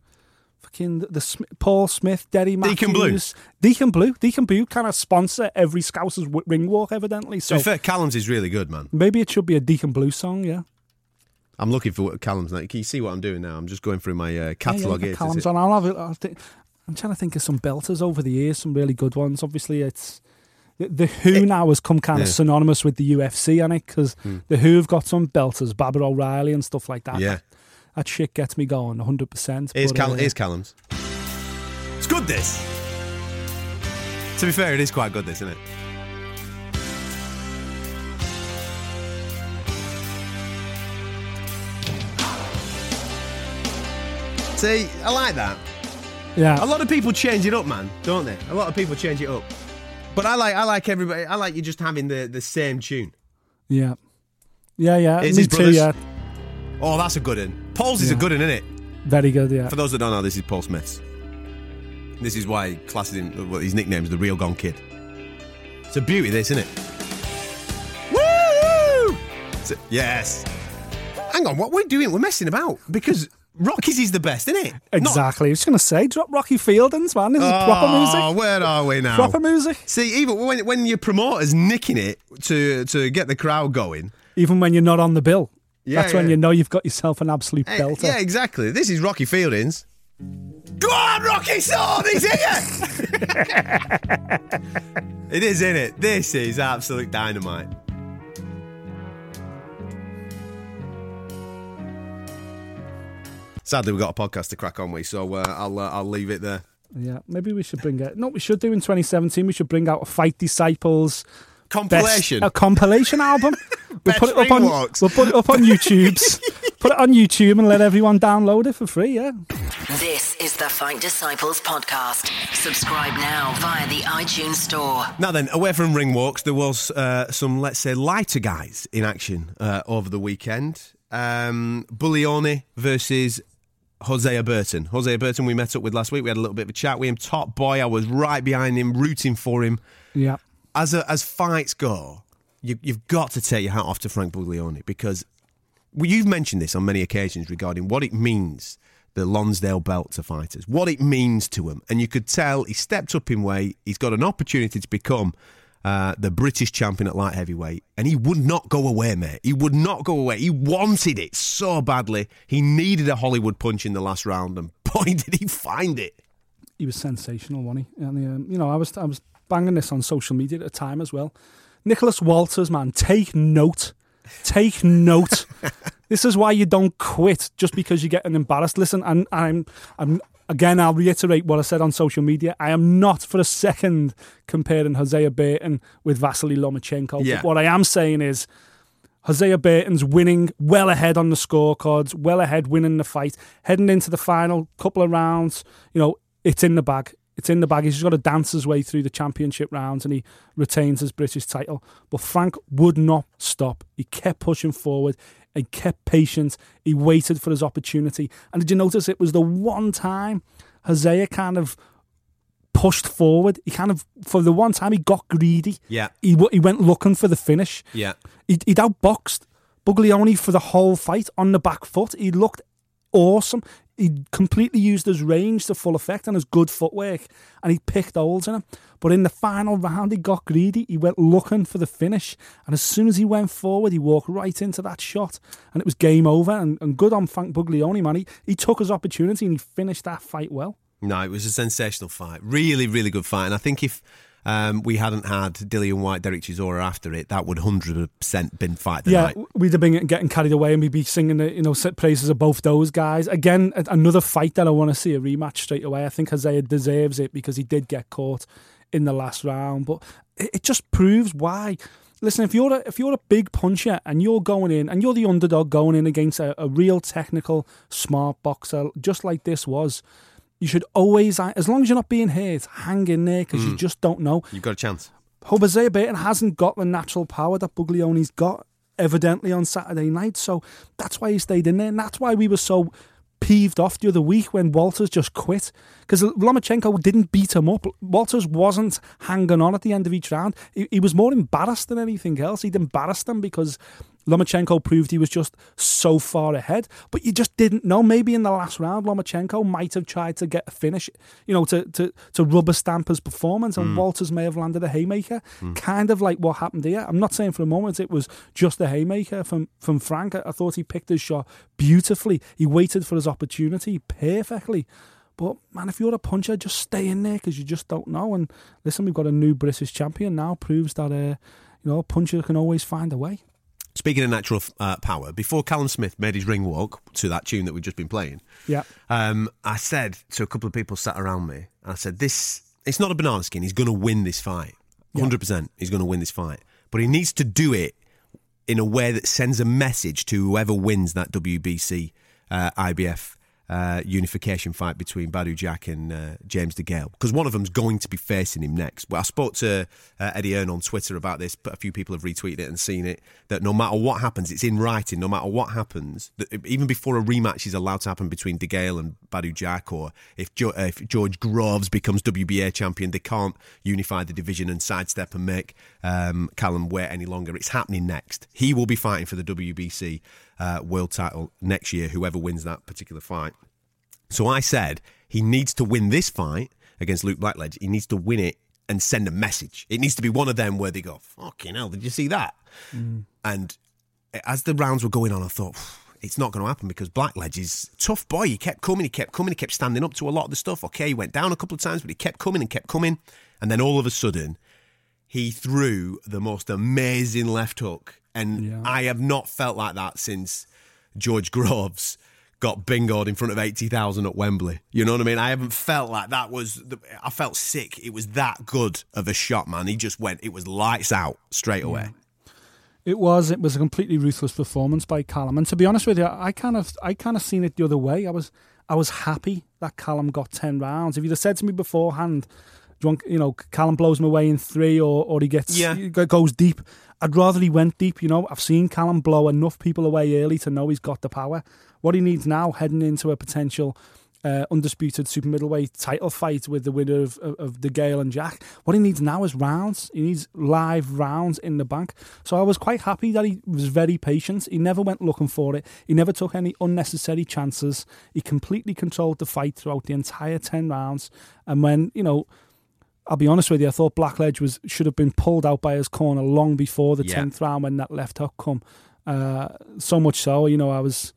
fucking the, the Paul Smith, Derry Matthews, Deacon Blue. Deacon Blue, Deacon Blue kind of sponsor every Scouser's ring walk, evidently. So fair, Callum's is really good, man. maybe it should be a Deacon Blue song. Yeah, I'm looking for what Callum's like. Can you see what I'm doing now? I'm just going through my uh, catalogue yeah, here. Callum's on. I'll have it. I'll think, I'm trying to think of some belters over the years, some really good ones. Obviously, it's the, the Who now has come kind of synonymous with the UFC on it because hmm. the Who have got some belters, Baba O'Riley and stuff like that. Yeah. that shit gets me going 100. percent Here's, Cal- uh, here's Callum's. It's good, this. To be fair, it is quite good, this, isn't it? See, I like that. Yeah, A lot of people change it up, man, don't they? A lot of people change it up. But I like, I like everybody. I like you just having the, the same tune. yeah, yeah, yeah. Is me his too. Yeah, Oh, that's a good one. Paul's is a good one, isn't it? very good. Yeah, For those that don't know, this is Paul Smith's. This is why he classes him, well, his nickname's the Real Gone Kid. It's a beauty, this, isn't it? Woo! Yes. Hang on, what we're doing, we're messing about because Rocky's is the best, isn't it? Not- exactly. I was going to say, drop Rocky Fieldings, man. This is proper Oh, music. where are we now? Proper music. See, even when when your promoter's nicking it to to get the crowd going. Even when you're not on the bill. Yeah, That's when you know you've got yourself an absolute eh, belter. yeah, exactly. This is Rocky Fieldings. Go on, Rocky Sword, he's here. (laughs) it is, isn't it? This is absolute dynamite. Sadly, we've got a podcast to crack on with, so uh, I'll uh, I'll leave it there. Yeah, maybe we should bring it. No, we should do in 2017. We should bring out a Fight Disciples best, Compilation. a compilation album. (laughs) We'll put it up on. ring walks. We'll put it up on YouTube's. (laughs) put it on YouTube and let everyone download it for free. Yeah. This is the Fight Disciples podcast. Subscribe now via the iTunes Store. Now then, away from ring walks, there was uh, some, let's say, lighter guys in action uh, over the weekend. Um, Buglioni versus Hosea Burton. Hosea Burton, we met up with last week. We had a little bit of a chat with him. Top boy, I was right behind him, rooting for him. Yeah. As a, as fights go, you, you've got to take your hat off to Frank Buglioni because well, you've mentioned this on many occasions regarding what it means the Lonsdale belt to fighters, what it means to him, and you could tell he stepped up in weight. He's got an opportunity to become uh, the British champion at light heavyweight, and he would not go away, mate. He would not go away. He wanted it so badly. He needed a Hollywood punch in the last round, and (laughs) boy, did he find it. he was sensational, wasn't he? And um, you know, I was I was banging this on social media at the time as well. Nicholas Walters, man, take note, take note. (laughs) this is why you don't quit just because you're getting embarrassed. Listen, and I'm I'm again. I'll reiterate what I said on social media. I am not for a second comparing Hosea Burton with Vasily Lomachenko. Yeah. But what I am saying is. Hosea Burton's winning well ahead on the scorecards, well ahead winning the fight, heading into the final couple of rounds. You know, it's in the bag. It's in the bag. He's just got to dance his way through the championship rounds and he retains his British title. But Frank would not stop. He kept pushing forward. He kept patient. He waited for his opportunity. And did you notice it was the one time Hosea kind of pushed forward? He kind of, for the one time, he got greedy. Yeah. He, he went looking for the finish. Yeah. He, he'd outboxed Buglioni for the whole fight on the back foot. He looked awesome. He completely used his range to full effect and his good footwork, and he picked holes in him. But in the final round, he got greedy. He went looking for the finish, and as soon as he went forward, he walked right into that shot, and it was game over. And, and good on Frank Buglioni, man. He, he took his opportunity and he finished that fight well. No, it was a sensational fight. Really, really good fight. And I think if um, we hadn't had Dillian Whyte, Derek Chisora after it, that would 100% been fight the yeah, night. we'd have been getting carried away and we'd be singing the you know set praises of both those guys. Again, another fight that I want to see a rematch straight away. I think Hosea deserves it because he did get caught in the last round, but it, it just proves why. Listen, if you're a, if you're a big puncher and you're going in and you're the underdog going in against a, a real technical, smart boxer, just like this was. You should always, as long as you're not being hurt, hang in there because you hmm. just don't know. You've got a chance. Hosea Burton hasn't got the natural power that Buglioni's got, evidently, on Saturday night. So that's why he stayed in there. And that's why we were so peeved off the other week when Walters just quit. Because Lomachenko didn't beat him up. Walters wasn't hanging on at the end of each round. He, he was more embarrassed than anything else. He'd embarrassed him because Lomachenko proved he was just so far ahead, but you just didn't know. Maybe in the last round, Lomachenko might have tried to get a finish, you know, to to, to rubber stamp his performance, and Walters may have landed a haymaker, kind of like what happened here. I'm not saying for a moment it was just a haymaker from from Frank. I, I thought he picked his shot beautifully. He waited for his opportunity perfectly. But man, if you're a puncher, just stay in there because you just don't know. And listen, we've got a new British champion now. Proves that uh, you know a puncher can always find a way. Speaking of natural uh, power, before Callum Smith made his ring walk to that tune that we've just been playing, Yeah. um, I said to a couple of people sat around me, I said, "This it's not a banana skin. He's going to win this fight. Hundred percent. He's going to win this fight. But he needs to do it in a way that sends a message to whoever wins that WBC uh, IBF." Uh, unification fight between Badu Jack and uh, James DeGale because one of them's going to be facing him next. Well, I spoke to uh, Eddie Hearn on Twitter about this, but a few people have retweeted it and seen it. That no matter what happens, it's in writing. No matter what happens, even before a rematch is allowed to happen between DeGale and Badu Jack, or if, jo- if George Groves becomes WBA champion, they can't unify the division and sidestep and make um, Callum wait any longer. It's happening next. He will be fighting for the WBC uh, world title next year. Whoever wins that particular fight. So I said he needs to win this fight against Luke Blackledge. He needs to win it and send a message. It needs to be one of them where they go, "Fucking hell, did you see that?" And as the rounds were going on, I thought. It's not going to happen because Blackledge is a tough boy. He kept coming, he kept coming, he kept standing up to a lot of the stuff. Okay, he went down a couple of times, but he kept coming and kept coming. And then all of a sudden, he threw the most amazing left hook. And Yeah. I have not felt like that since George Groves got bingoed in front of 80,000 at Wembley. You know what I mean? I haven't felt like that was, the, I felt sick. It was that good of a shot, man. He just went, it was lights out straight away. It was. It was a completely ruthless performance by Callum. And to be honest with you, I kind of, I kind of seen it the other way. I was, I was happy that Callum got ten rounds. If you'd have said to me beforehand, do you, know, Callum blows him away in three, or or he gets, Yeah. he goes deep. I'd rather he went deep. You know, I've seen Callum blow enough people away early to know he's got the power. What he needs now, heading into a potential. Uh, undisputed super middleweight title fight with the winner of, of, of DeGale and Jack. What he needs now is rounds. He needs live rounds in the bank. So I was quite happy that he was very patient. He never went looking for it. He never took any unnecessary chances. He completely controlled the fight throughout the entire ten rounds. And when you know, I'll be honest with you, I thought Blackledge was should have been pulled out by his corner long before the Yeah. tenth round when that left hook come. Uh, so much so, you know, I was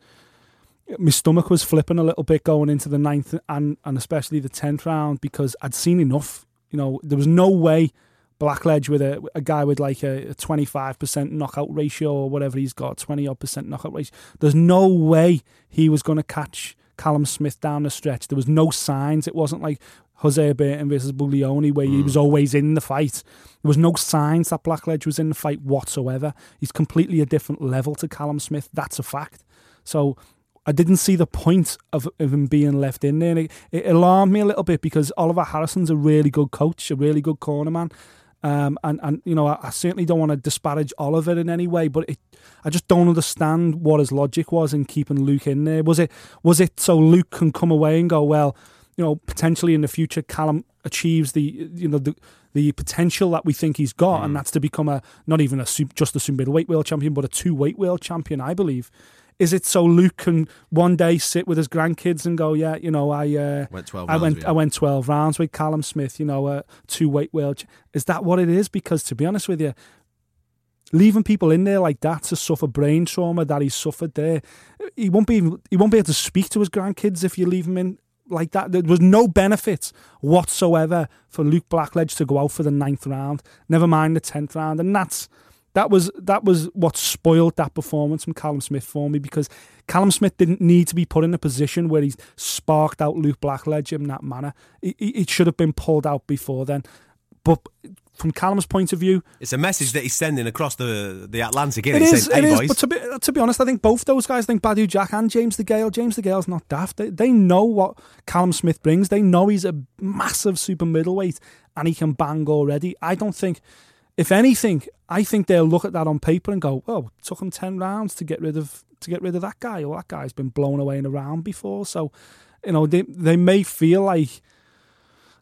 my stomach was flipping a little bit going into the ninth and and especially the tenth round because I'd seen enough. You know, there was no way Blackledge with a a guy with like a twenty five percent knockout ratio or whatever he's got, twenty odd percent knockout ratio. There's no way he was going to catch Callum Smith down the stretch. There was no signs. It wasn't like Hosea Burton versus Buglioni where he was always in the fight. There was no signs that Blackledge was in the fight whatsoever. He's completely a different level to Callum Smith. That's a fact. So I didn't see the point of, of him being left in there. And it, it alarmed me a little bit because Oliver Harrison's a really good coach, a really good corner man. Um, and, and, you know, I, I certainly don't want to disparage Oliver in any way, but it, I just don't understand what his logic was in keeping Luke in there. Was it was it so Luke can come away and go, well, you know, potentially in the future, Callum achieves the you know the the potential that we think he's got, and that's to become a not even a just a super middleweight world champion, but a two weight world champion, I believe. Is it so Luke can one day sit with his grandkids and go, yeah, you know, I uh, Went 12 I rounds went I went twelve rounds with Callum Smith, you know, a two weight world. ch- Is that what it is? Because to be honest with you, leaving people in there like that to suffer brain trauma that he suffered there, he won't be he won't be able to speak to his grandkids if you leave him in like that. There was no benefit whatsoever for Luke Blackledge to go out for the ninth round. Never mind the tenth round, and that's that was that was what spoiled that performance from Callum Smith for me because Callum Smith didn't need to be put in a position where he's sparked out Luke Blackledge in that manner. It, it it should have been pulled out before then. But from Callum's point of view, It's a message that he's sending across the the Atlantic. Isn't it it? Is, hey, is. boys. But to be, to be honest, I think both those guys, I think Badu Jack and James DeGale, James DeGale's not daft. They, they know what Callum Smith brings. They know he's a massive super middleweight and he can bang already. I don't think, if anything, I think they'll look at that on paper and go, "Well, it took him ten rounds to get rid of to get rid of that guy. Or that guy's been blown away in a round before." So, you know, they they may feel like.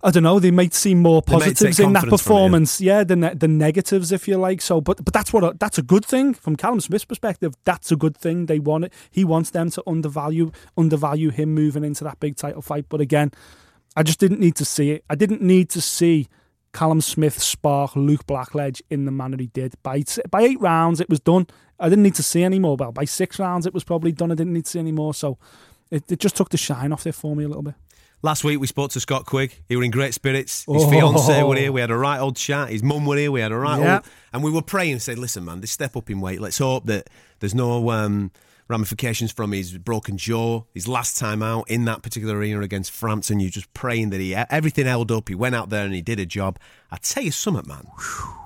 I don't know. They might see more They might take positives in that confidence it, yeah. performance. yeah, than ne- the negatives, if you like. So, but but that's what a, that's a good thing from Callum Smith's perspective. That's a good thing. They want it. He wants them to undervalue undervalue him moving into that big title fight. But again, I just didn't need to see it. I didn't need to see Callum Smith spark Luke Blackledge in the manner he did. By by eight rounds, it was done. I didn't need to see any more. Well, by six rounds, it was probably done. I didn't need to see any more. So. It, it just took the shine off there for me a little bit. Last week we spoke to Scott Quigg. He were in great spirits. His Oh. fiance were here. We had a right old chat. His mum were here. We had a right Yeah. old, and we were praying and said, "Listen, man, this step up in weight. Let's hope that there's no um, ramifications from his broken jaw. His last time out in that particular arena against Frampton, you're just praying that he everything held up. He went out there and he did a job. I tell you something, man.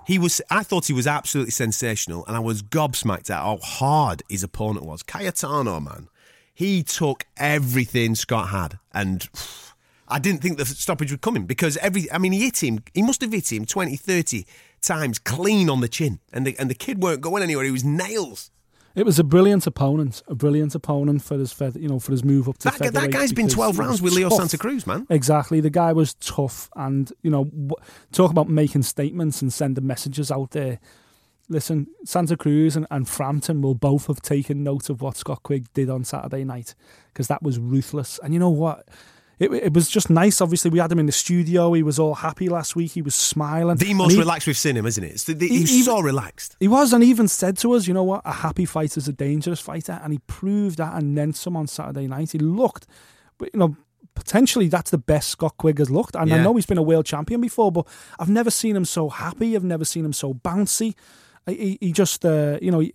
He was. I thought he was absolutely sensational, and I was gobsmacked at how hard his opponent was. Cayetano, man. He took everything Scott had, and I didn't think the stoppage would come in because every. I mean, he hit him. He must have hit him 20, 30 times clean on the chin, and the and the kid weren't going anywhere. He was nails. It was a brilliant opponent, a brilliant opponent for his feather, you know, for his move up to That, that guy's been twelve rounds with Leo tough. Santa Cruz, man. Exactly, the guy was tough, and you know, w- talk about making statements and sending messages out there. Listen, Santa Cruz and, and Frampton will both have taken note of what Scott Quigg did on Saturday night because that was ruthless. And you know what? It, it was just nice. Obviously, we had him in the studio. He was all happy last week. He was smiling. The most he- relaxed we've seen him, isn't it? The, the, He- so relaxed. He was, and he even said to us, you know what, a happy fighter's a dangerous fighter, and he proved that and then some on Saturday night. He looked, but you know, potentially that's the best Scott Quigg has looked. And I know he's been a world champion before, but I've never seen him so happy. I've never seen him so bouncy. He, he just, uh, you know, he-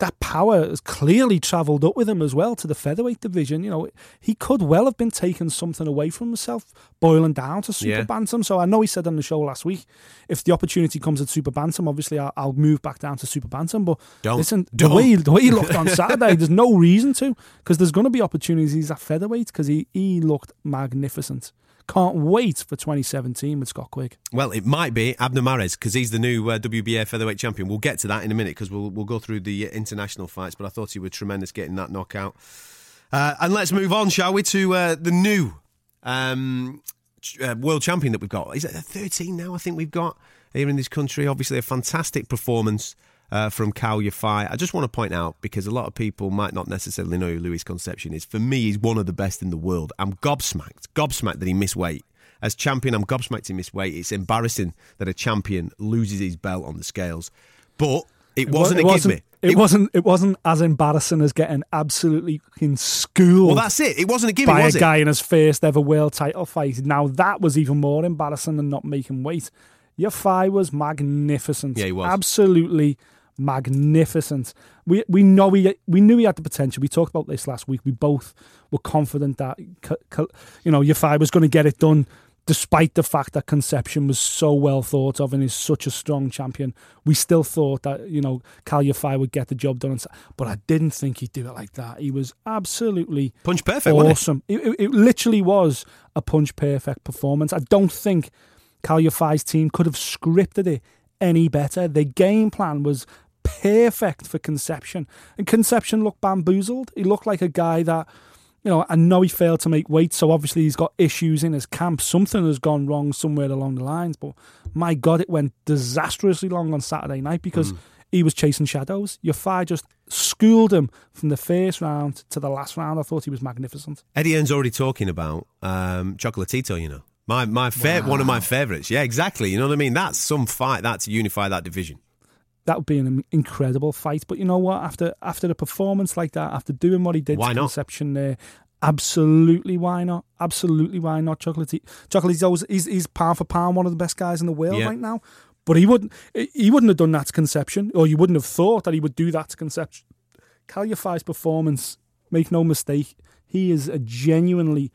that power has clearly travelled up with him as well to the featherweight division. You know, he could well have been taking something away from himself, boiling down to super Yeah. bantam. So I know he said on the show last week, if the opportunity comes at super bantam, obviously I'll, I'll move back down to super bantam. But Don't. listen, Don't. the way the way he looked on (laughs) Saturday, there's no reason to because there's going to be opportunities at featherweight because he he looked magnificent. Can't wait for 2017 with Scott Quigg. Well, it might be Abner Mares because he's the new uh, WBA featherweight champion. We'll get to that in a minute because we'll we'll go through the uh, international fights. But I thought he was tremendous getting that knockout. Uh, and let's move on, shall we, to uh, the new um, uh, world champion that we've got. Is it 13 now? I think we've got here in this country. Obviously, a fantastic performance. Uh, from Cal Yafai. I just want to point out because a lot of people might not necessarily know who Luis Concepcion is. For me, he's one of the best in the world. I'm gobsmacked, gobsmacked that he missed weight. As champion, I'm gobsmacked he missed weight. It's embarrassing that a champion loses his belt on the scales. But it wasn't it a give wasn't, me. It, wasn't. It wasn't as embarrassing as getting absolutely in school. Well, that's it. It wasn't a gimme, by was a it? guy in his first ever world title fight. Now that was even more embarrassing than not making weight. Yafai was magnificent. Yeah, he was. absolutely magnificent. We we know he we knew he had the potential. We talked about this last week. We both were confident that you know Yafai was going to get it done. Despite the fact that Concepcion was so well thought of and is such a strong champion, we still thought that you know Cal Yafai would get the job done. But I didn't think he'd do it like that. He was absolutely Punch perfect, awesome. It, it, it literally was a punch perfect performance. I don't think Cal Yafai's team could have scripted it any better. The game plan was perfect for Concepcion, and Concepcion looked bamboozled. He looked like a guy that. You know, I know he failed to make weight, so obviously he's got issues in his camp. Something has gone wrong somewhere along the lines, but my God, it went disastrously long on Saturday night because he was chasing shadows. Yafai just schooled him from the first round to the last round. I thought he was magnificent. Eddie Hearn's already talking about um, Chocolatito, you know. My my fa- one of my favourites. Yeah, exactly. You know what I mean? That's some fight. That's unify that division. That would be an incredible fight. But you know what? After after a performance like that, after doing what he did Why to not? Concepcion there, absolutely why not? Absolutely why not? Chocolatito, Chocolatito's he's, he's pound for pound one of the best guys in the world Yeah. right now. But he wouldn't he wouldn't have done that to Concepcion, or you wouldn't have thought that he would do that to Concepcion. Calyafai's performance, make no mistake, he is a genuinely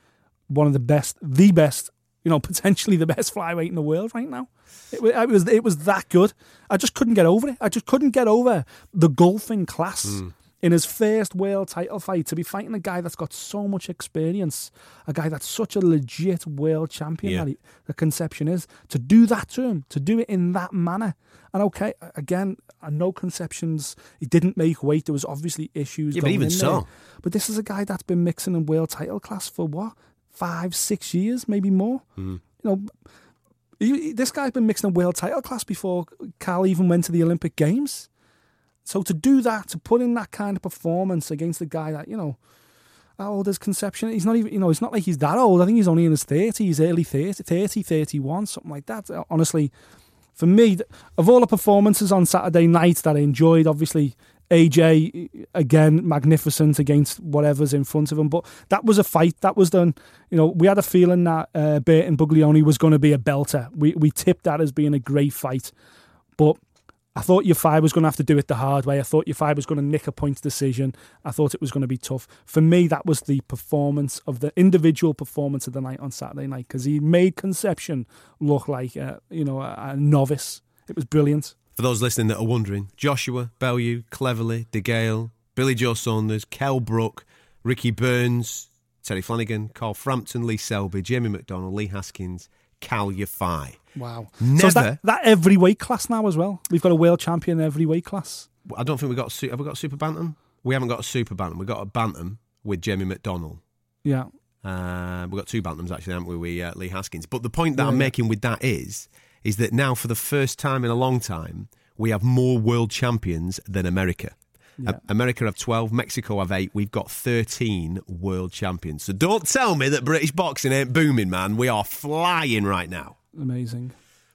one of the best, the best, you know, (laughs) potentially the best flyweight in the world right now. It, it was it was that good. I just couldn't get over it. I just couldn't get over the golfing class Hmm. in his first world title fight to be fighting a guy that's got so much experience, a guy that's such a legit world champion Yeah. that he, the Concepcion is. To do that to him, to do it in that manner, and okay, again, no Concepcion's. He didn't make weight. There was obviously issues. Yeah, but even so. there. But this is a guy that's been mixing in world title class for what five, six years, maybe more. Hmm. you know, he, this guy's been mixing a world title class before Cal even went to the Olympic Games. So to do that, to put in that kind of performance against a guy that, you know, how old is Concepcion? He's not even, you know, it's not like he's that old. I think he's only in his 30s, early 30, 30 31, something like that. Honestly, for me, of all the performances on Saturday night that I enjoyed, obviously AJ again magnificent against whatever's in front of him. But that was a fight. That was done. You know, we had a feeling that uh, Burton Buglioni was going to be a belter. We we tipped that as being a great fight, but I thought Yafai was going to have to do it the hard way. I thought Yafai was going to nick a point decision. I thought it was going to be tough. For me, that was the performance of the individual performance of the night on Saturday night because he made Concepcion look like a, you know a, a novice. It was brilliant. For those listening that are wondering, Joshua, Bellew, Cleverly, DeGale, Billy Joe Saunders, Kel Brook, Ricky Burns, Terry Flanagan, Carl Frampton, Lee Selby, Jamie McDonnell, Lee Haskins, Cal Yafai. Wow. Never. So is that, that every weight class now as well? We've got a world champion in every weight class. I don't think we got have we got a super bantam? We haven't got a super bantam. We've got a bantam with Jamie McDonnell. Yeah. Uh, we've got two bantams actually, haven't we? We uh, Lee Haskins. But the point that Yeah, I'm yeah. making with that is, is that now for the first time in a long time, we have more world champions than America. Yeah. America have 12, Mexico have 8. We've got 13 world champions. So don't tell me that British boxing ain't booming, man. We are flying right now. Amazing.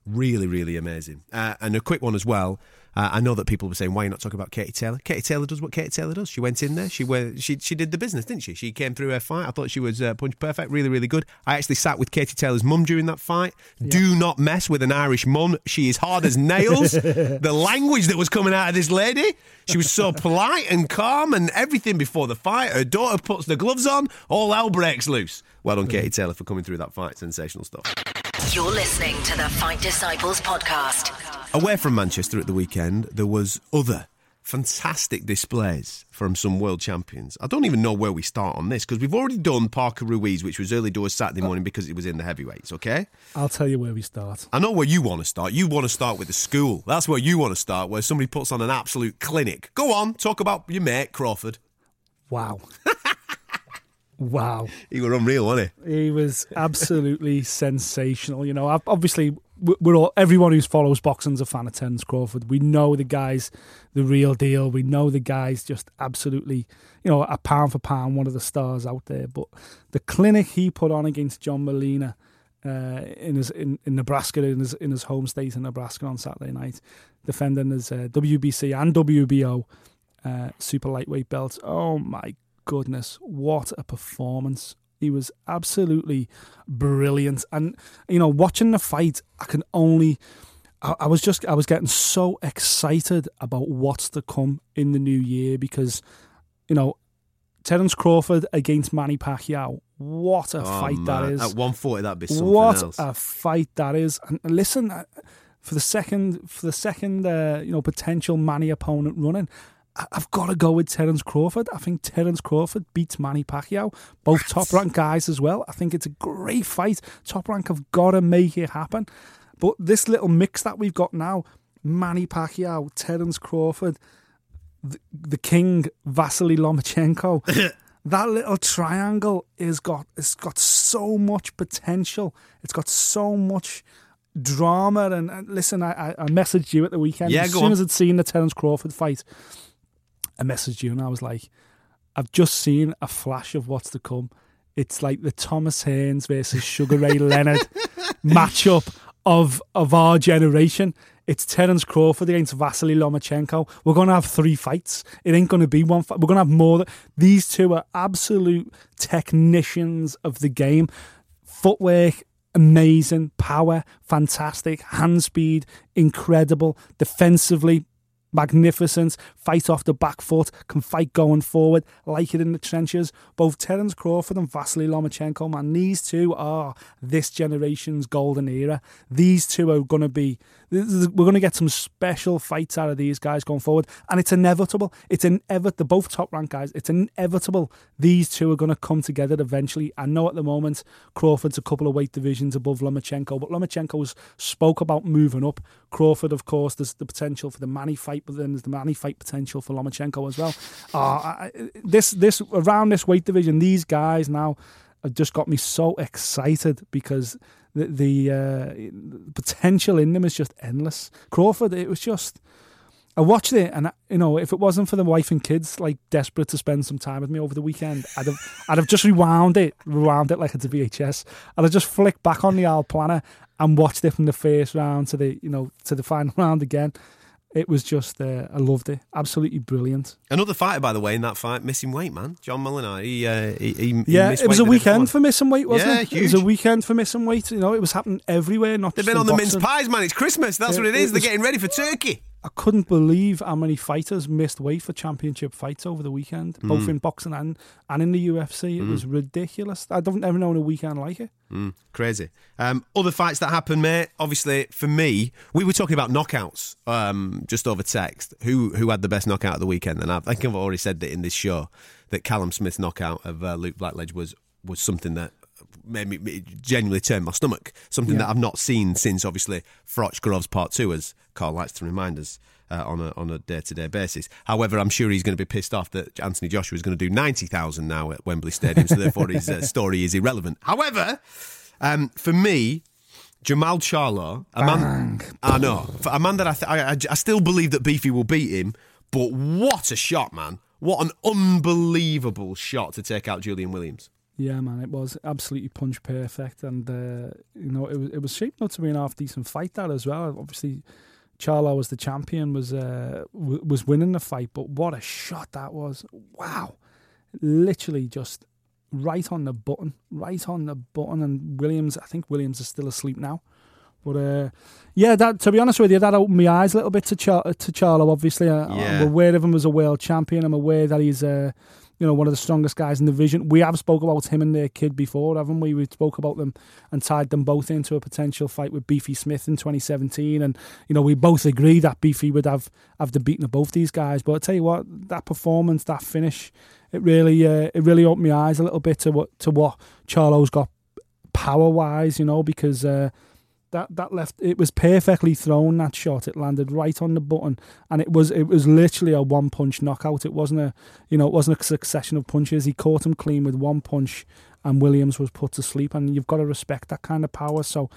Really, really amazing. Uh, and a quick one as well. Uh, I know that people were saying, "Why are you not talking about Katie Taylor?" Katie Taylor does what Katie Taylor does. She went in there. She went, she she did the business, didn't she? She came through her fight. I thought she was uh, punch perfect. Really, really good. I actually sat with Katie Taylor's mum during that fight. Do not mess with an Irish mum. She is hard as nails. (laughs) the language that was coming out of this lady. She was so polite and calm and everything before the fight. Her daughter puts the gloves on. All hell breaks loose. Well done, Katie Taylor, for coming through that fight. Sensational stuff. You're listening to the Fight Disciples podcast. Away from Manchester at the weekend, there was other fantastic displays from some world champions. I don't even know where we start on this because we've already done Parker Ruiz, which was early doors Saturday morning because it was in the heavyweights. Okay, I'll tell you where we start. I know where you want to start. You want to start with the school. That's where you want to start, where somebody puts on an absolute clinic. Go on, talk about your mate Crawford. Wow. (laughs) wow. He were unreal, wasn't he? He was absolutely (laughs) sensational. You know, ob- obviously, we're all everyone who follows boxing's a fan of Terence Crawford. We know the guy's the real deal. We know the guy's just absolutely, you know, a pound for pound, one of the stars out there. But the clinic he put on against John Molina uh, in his in, in Nebraska, in his in his home state in Nebraska on Saturday night, defending his uh, WBC and WBO uh, super lightweight belts. Oh my goodness, what a performance! He was absolutely brilliant, and you know, watching the fight, I can only. I, I was just, I was getting so excited about what's to come in the new year because, you know, Terence Crawford against Manny Pacquiao. What a Oh, fight that man. is! At 140, that'd be something what else. a fight that is! And listen, uh, for the second, for the second, uh, you know, potential Manny opponent running, I've got to go with Terence Crawford. I think Terence Crawford beats Manny Pacquiao, both top rank guys as well. I think it's a great fight. Top rank have got to make it happen. But this little mix that we've got now, Manny Pacquiao, Terence Crawford, the, the king Vasily Lomachenko. (laughs) that little triangle is got it's got so much potential. It's got so much drama. And, and listen, I, I, I messaged you at the weekend Yeah, as soon on. as I'd seen the Terence Crawford fight. I messaged you and I was like, I've just seen a flash of what's to come. It's like the Thomas Hearns versus Sugar Ray Leonard (laughs) matchup of of our generation. It's Terence Crawford against Vasily Lomachenko. We're going to have three fights. It ain't going to be one fight. We're going to have more. These two are absolute technicians of the game. Footwork, amazing. Power, fantastic. Hand speed, incredible. Defensively, magnificent. Fight off the back foot, can fight going forward, like it in the trenches. Both Terence Crawford and Vasily Lomachenko, man, these two are this generation's golden era. These two are going to be, we're going to get some special fights out of these guys going forward. And it's inevitable. It's inevitable. They're both top ranked guys. It's inevitable these two are going to come together eventually. I know at the moment Crawford's a couple of weight divisions above Lomachenko, but Lomachenko's spoke about moving up. Crawford, of course, there's the potential for the Manny fight, but then there's the Manny fight potential for Lomachenko as well. Uh, I, this this around this weight division, these guys now. it just got me so excited because the the uh, potential in them is just endless. Crawford, it was just. I watched it, and you know, if it wasn't for the wife and kids like desperate to spend some time with me over the weekend, I'd have, I'd have just rewound it, rewound it like it's a VHS. and I'd just flicked back on the Al Planner and watched it from the first round to the, you know, to the final (laughs) round again. It was just, uh, I loved it, absolutely brilliant. Another fighter, by the way, in that fight, missing weight, man. John Molina, he, uh, he, he yeah, he it was a weekend for missing weight, wasn't Yeah, it? It was a weekend for missing weight. You know, it was happening everywhere. Not They've been on the mince pies, man. It's Christmas. That's Yeah, what it it is. They're getting ready for Turkey. I couldn't believe how many fighters missed weight for championship fights over the weekend, both Mm. in boxing and, and in the UFC. It was ridiculous. I don't ever know a weekend like it. Mm, crazy. Um, other fights that happened, mate. Obviously, for me, we were talking about knockouts um, just over text. Who who had the best knockout of the weekend? And I think I've already said that in this show that Callum Smith's knockout of uh, Luke Blackledge was was something that made me genuinely turn my stomach. Something Yeah. that I've not seen since obviously Froch Groves Part Two, as Carl likes to remind us. Uh, on a on a day to day basis. However, I'm sure he's going to be pissed off that Anthony Joshua is going to do ninety thousand now at Wembley Stadium, so therefore his uh, (laughs) story is irrelevant. However, um, for me, Jermall Charlo, a man, I know, a man that I, th- I, I, I still believe that Beefy will beat him, but what a shot, man! What an unbelievable shot to take out Julian Williams. Yeah, man, it was absolutely punch perfect, and uh, you know it was it was shaping up to be an half decent fight that as well. Obviously, Charlo was the champion, was uh, w- was winning the fight, but what a shot that was! Wow, literally just right on the button, right on the button. And Williams, I think Williams is still asleep now. But uh, yeah, that to be honest with you, that opened my eyes a little bit to Char- to Charlo. Obviously, I, Yeah. I'm aware of him as a world champion. I'm aware that he's uh, you know one of the strongest guys in the division. We have spoke about him and their kid before, haven't we? We spoke about them and tied them both into a potential fight with Beefy Smith in 2017, and you know we both agree that Beefy would have have the beating of both these guys. But I tell you what, that performance, that finish, it really uh, it really opened my eyes a little bit to what to what Charlo's got power wise, you know, because. Uh, that that left it was perfectly thrown that shot. It landed right on the button and it was it was literally a one punch knockout. It wasn't a you know it wasn't a succession of punches. He caught him clean with one punch and Williams was put to sleep. And you've got to respect that kind of power. So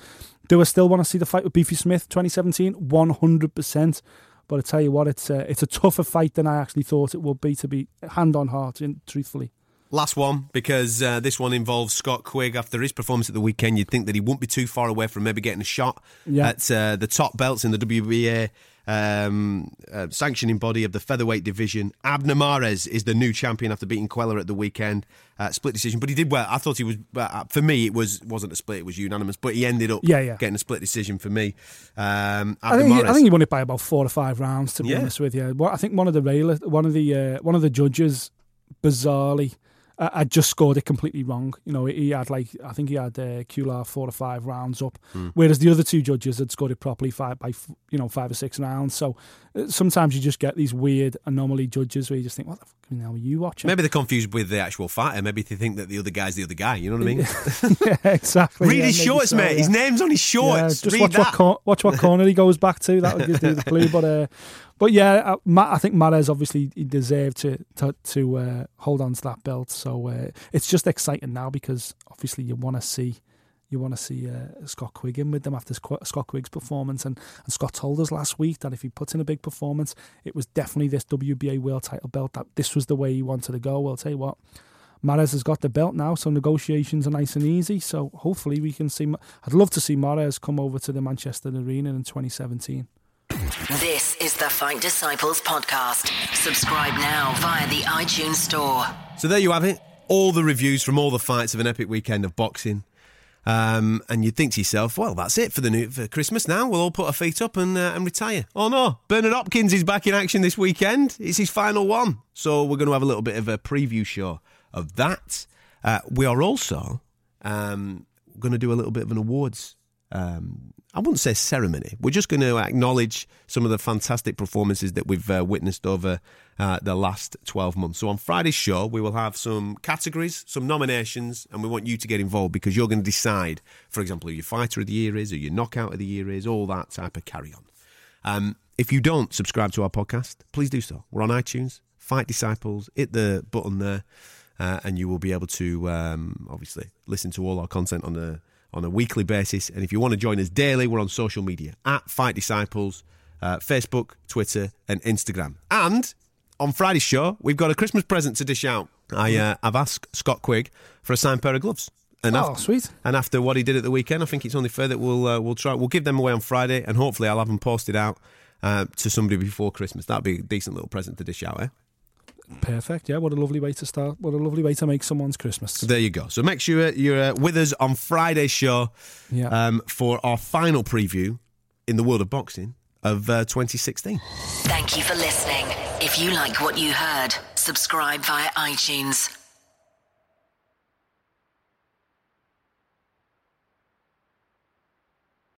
do I still want to see the fight with Beefy Smith 2017 100% but I tell you what it's a, it's a tougher fight than I actually thought it would be to be hand on heart truthfully Last one, because uh, this one involves Scott Quigg. After his performance at the weekend, you'd think that he wouldn't be too far away from maybe getting a shot Yeah. at uh, the top belts in the WBA um, uh, sanctioning body of the featherweight division. Abner Mares is the new champion after beating Cuellar at the weekend. Uh, split decision, but he did well. I thought he was. Uh, for me, it was wasn't a split; it was unanimous. But he ended up Yeah, yeah. getting a split decision for me. Um, I think, he. I think he won it by about four or five rounds. To be Yeah. honest with you, I think one of the railer, one of the uh, one of the judges, bizarrely, had just scored it completely wrong. You know, he had like I think he had uh, Cuellar four or five rounds up, Hmm. whereas the other two judges had scored it properly five by you know five or six rounds. So uh, sometimes you just get these weird anomaly judges where you just think, what the fuck hell are you watching? Maybe they're confused with the actual fighter. Maybe they think that the other guy's the other guy. You know what I mean? yeah, (laughs) (laughs) exactly. Read yeah, his shorts, so, mate. yeah. His name's on his shorts. Just Read watch that. what cor- watch what corner he goes back to. That will give you the clue. But uh, but yeah, uh, Ma- I think Mares obviously deserved to to, to uh, hold on to that belt. So uh, it's just exciting now because obviously you want to see. You want to see uh, Scott Quigg in with them after Scott Quigg's performance, and, and Scott told us last week that if he puts in a big performance, it was definitely this WBA world title belt. That this was the way he wanted to go. Well, I'll tell you what, Mares has got the belt now, so negotiations are nice and easy. So hopefully we can see. I'd love to see Mares come over to the Manchester Arena in 2017. This is the Fight Disciples podcast. Subscribe now via the iTunes Store. So there you have it. All the reviews from all the fights of an epic weekend of boxing. Um, and you'd think to yourself, well, that's it for the new for Christmas now. We'll all put our feet up and uh, and retire. Oh no, Bernard Hopkins is back in action this weekend. It's his final one, so we're going to have a little bit of a preview show of that. Uh, we are also um, going to do a little bit of an awards. Um, I wouldn't say ceremony. We're just going to acknowledge some of the fantastic performances that we've uh, witnessed over uh, the last 12 months. So on Friday's show, we will have some categories, some nominations, and we want you to get involved because you're going to decide, for example, who your fighter of the year is, who your knockout of the year is, all that type of carry on. Um, if you don't subscribe to our podcast, please do so. We're on iTunes, Fight Disciples, hit the button there. uh, and you will be able to um, obviously listen to all our content on a on a weekly basis. And if you want to join us daily, we're on social media at Fight Disciples, uh, Facebook, Twitter, and Instagram. And on Friday's show, we've got a Christmas present to dish out. I uh, I've asked Scott Quigg for a signed pair of gloves. And Oh, after, sweet. And after what he did at the weekend, I think it's only fair that we'll uh, we'll try we'll give them away on Friday, and hopefully I'll have them posted out uh, to somebody before Christmas. That'd be a decent little present to dish out, eh? Perfect. Yeah, what a lovely way to start. What a lovely way to make someone's Christmas. There you go. So make sure you're uh, with us on Friday's show Yeah. um, for our final preview in the world of boxing of uh, 2016. Thank you for listening. If you like what you heard, subscribe via iTunes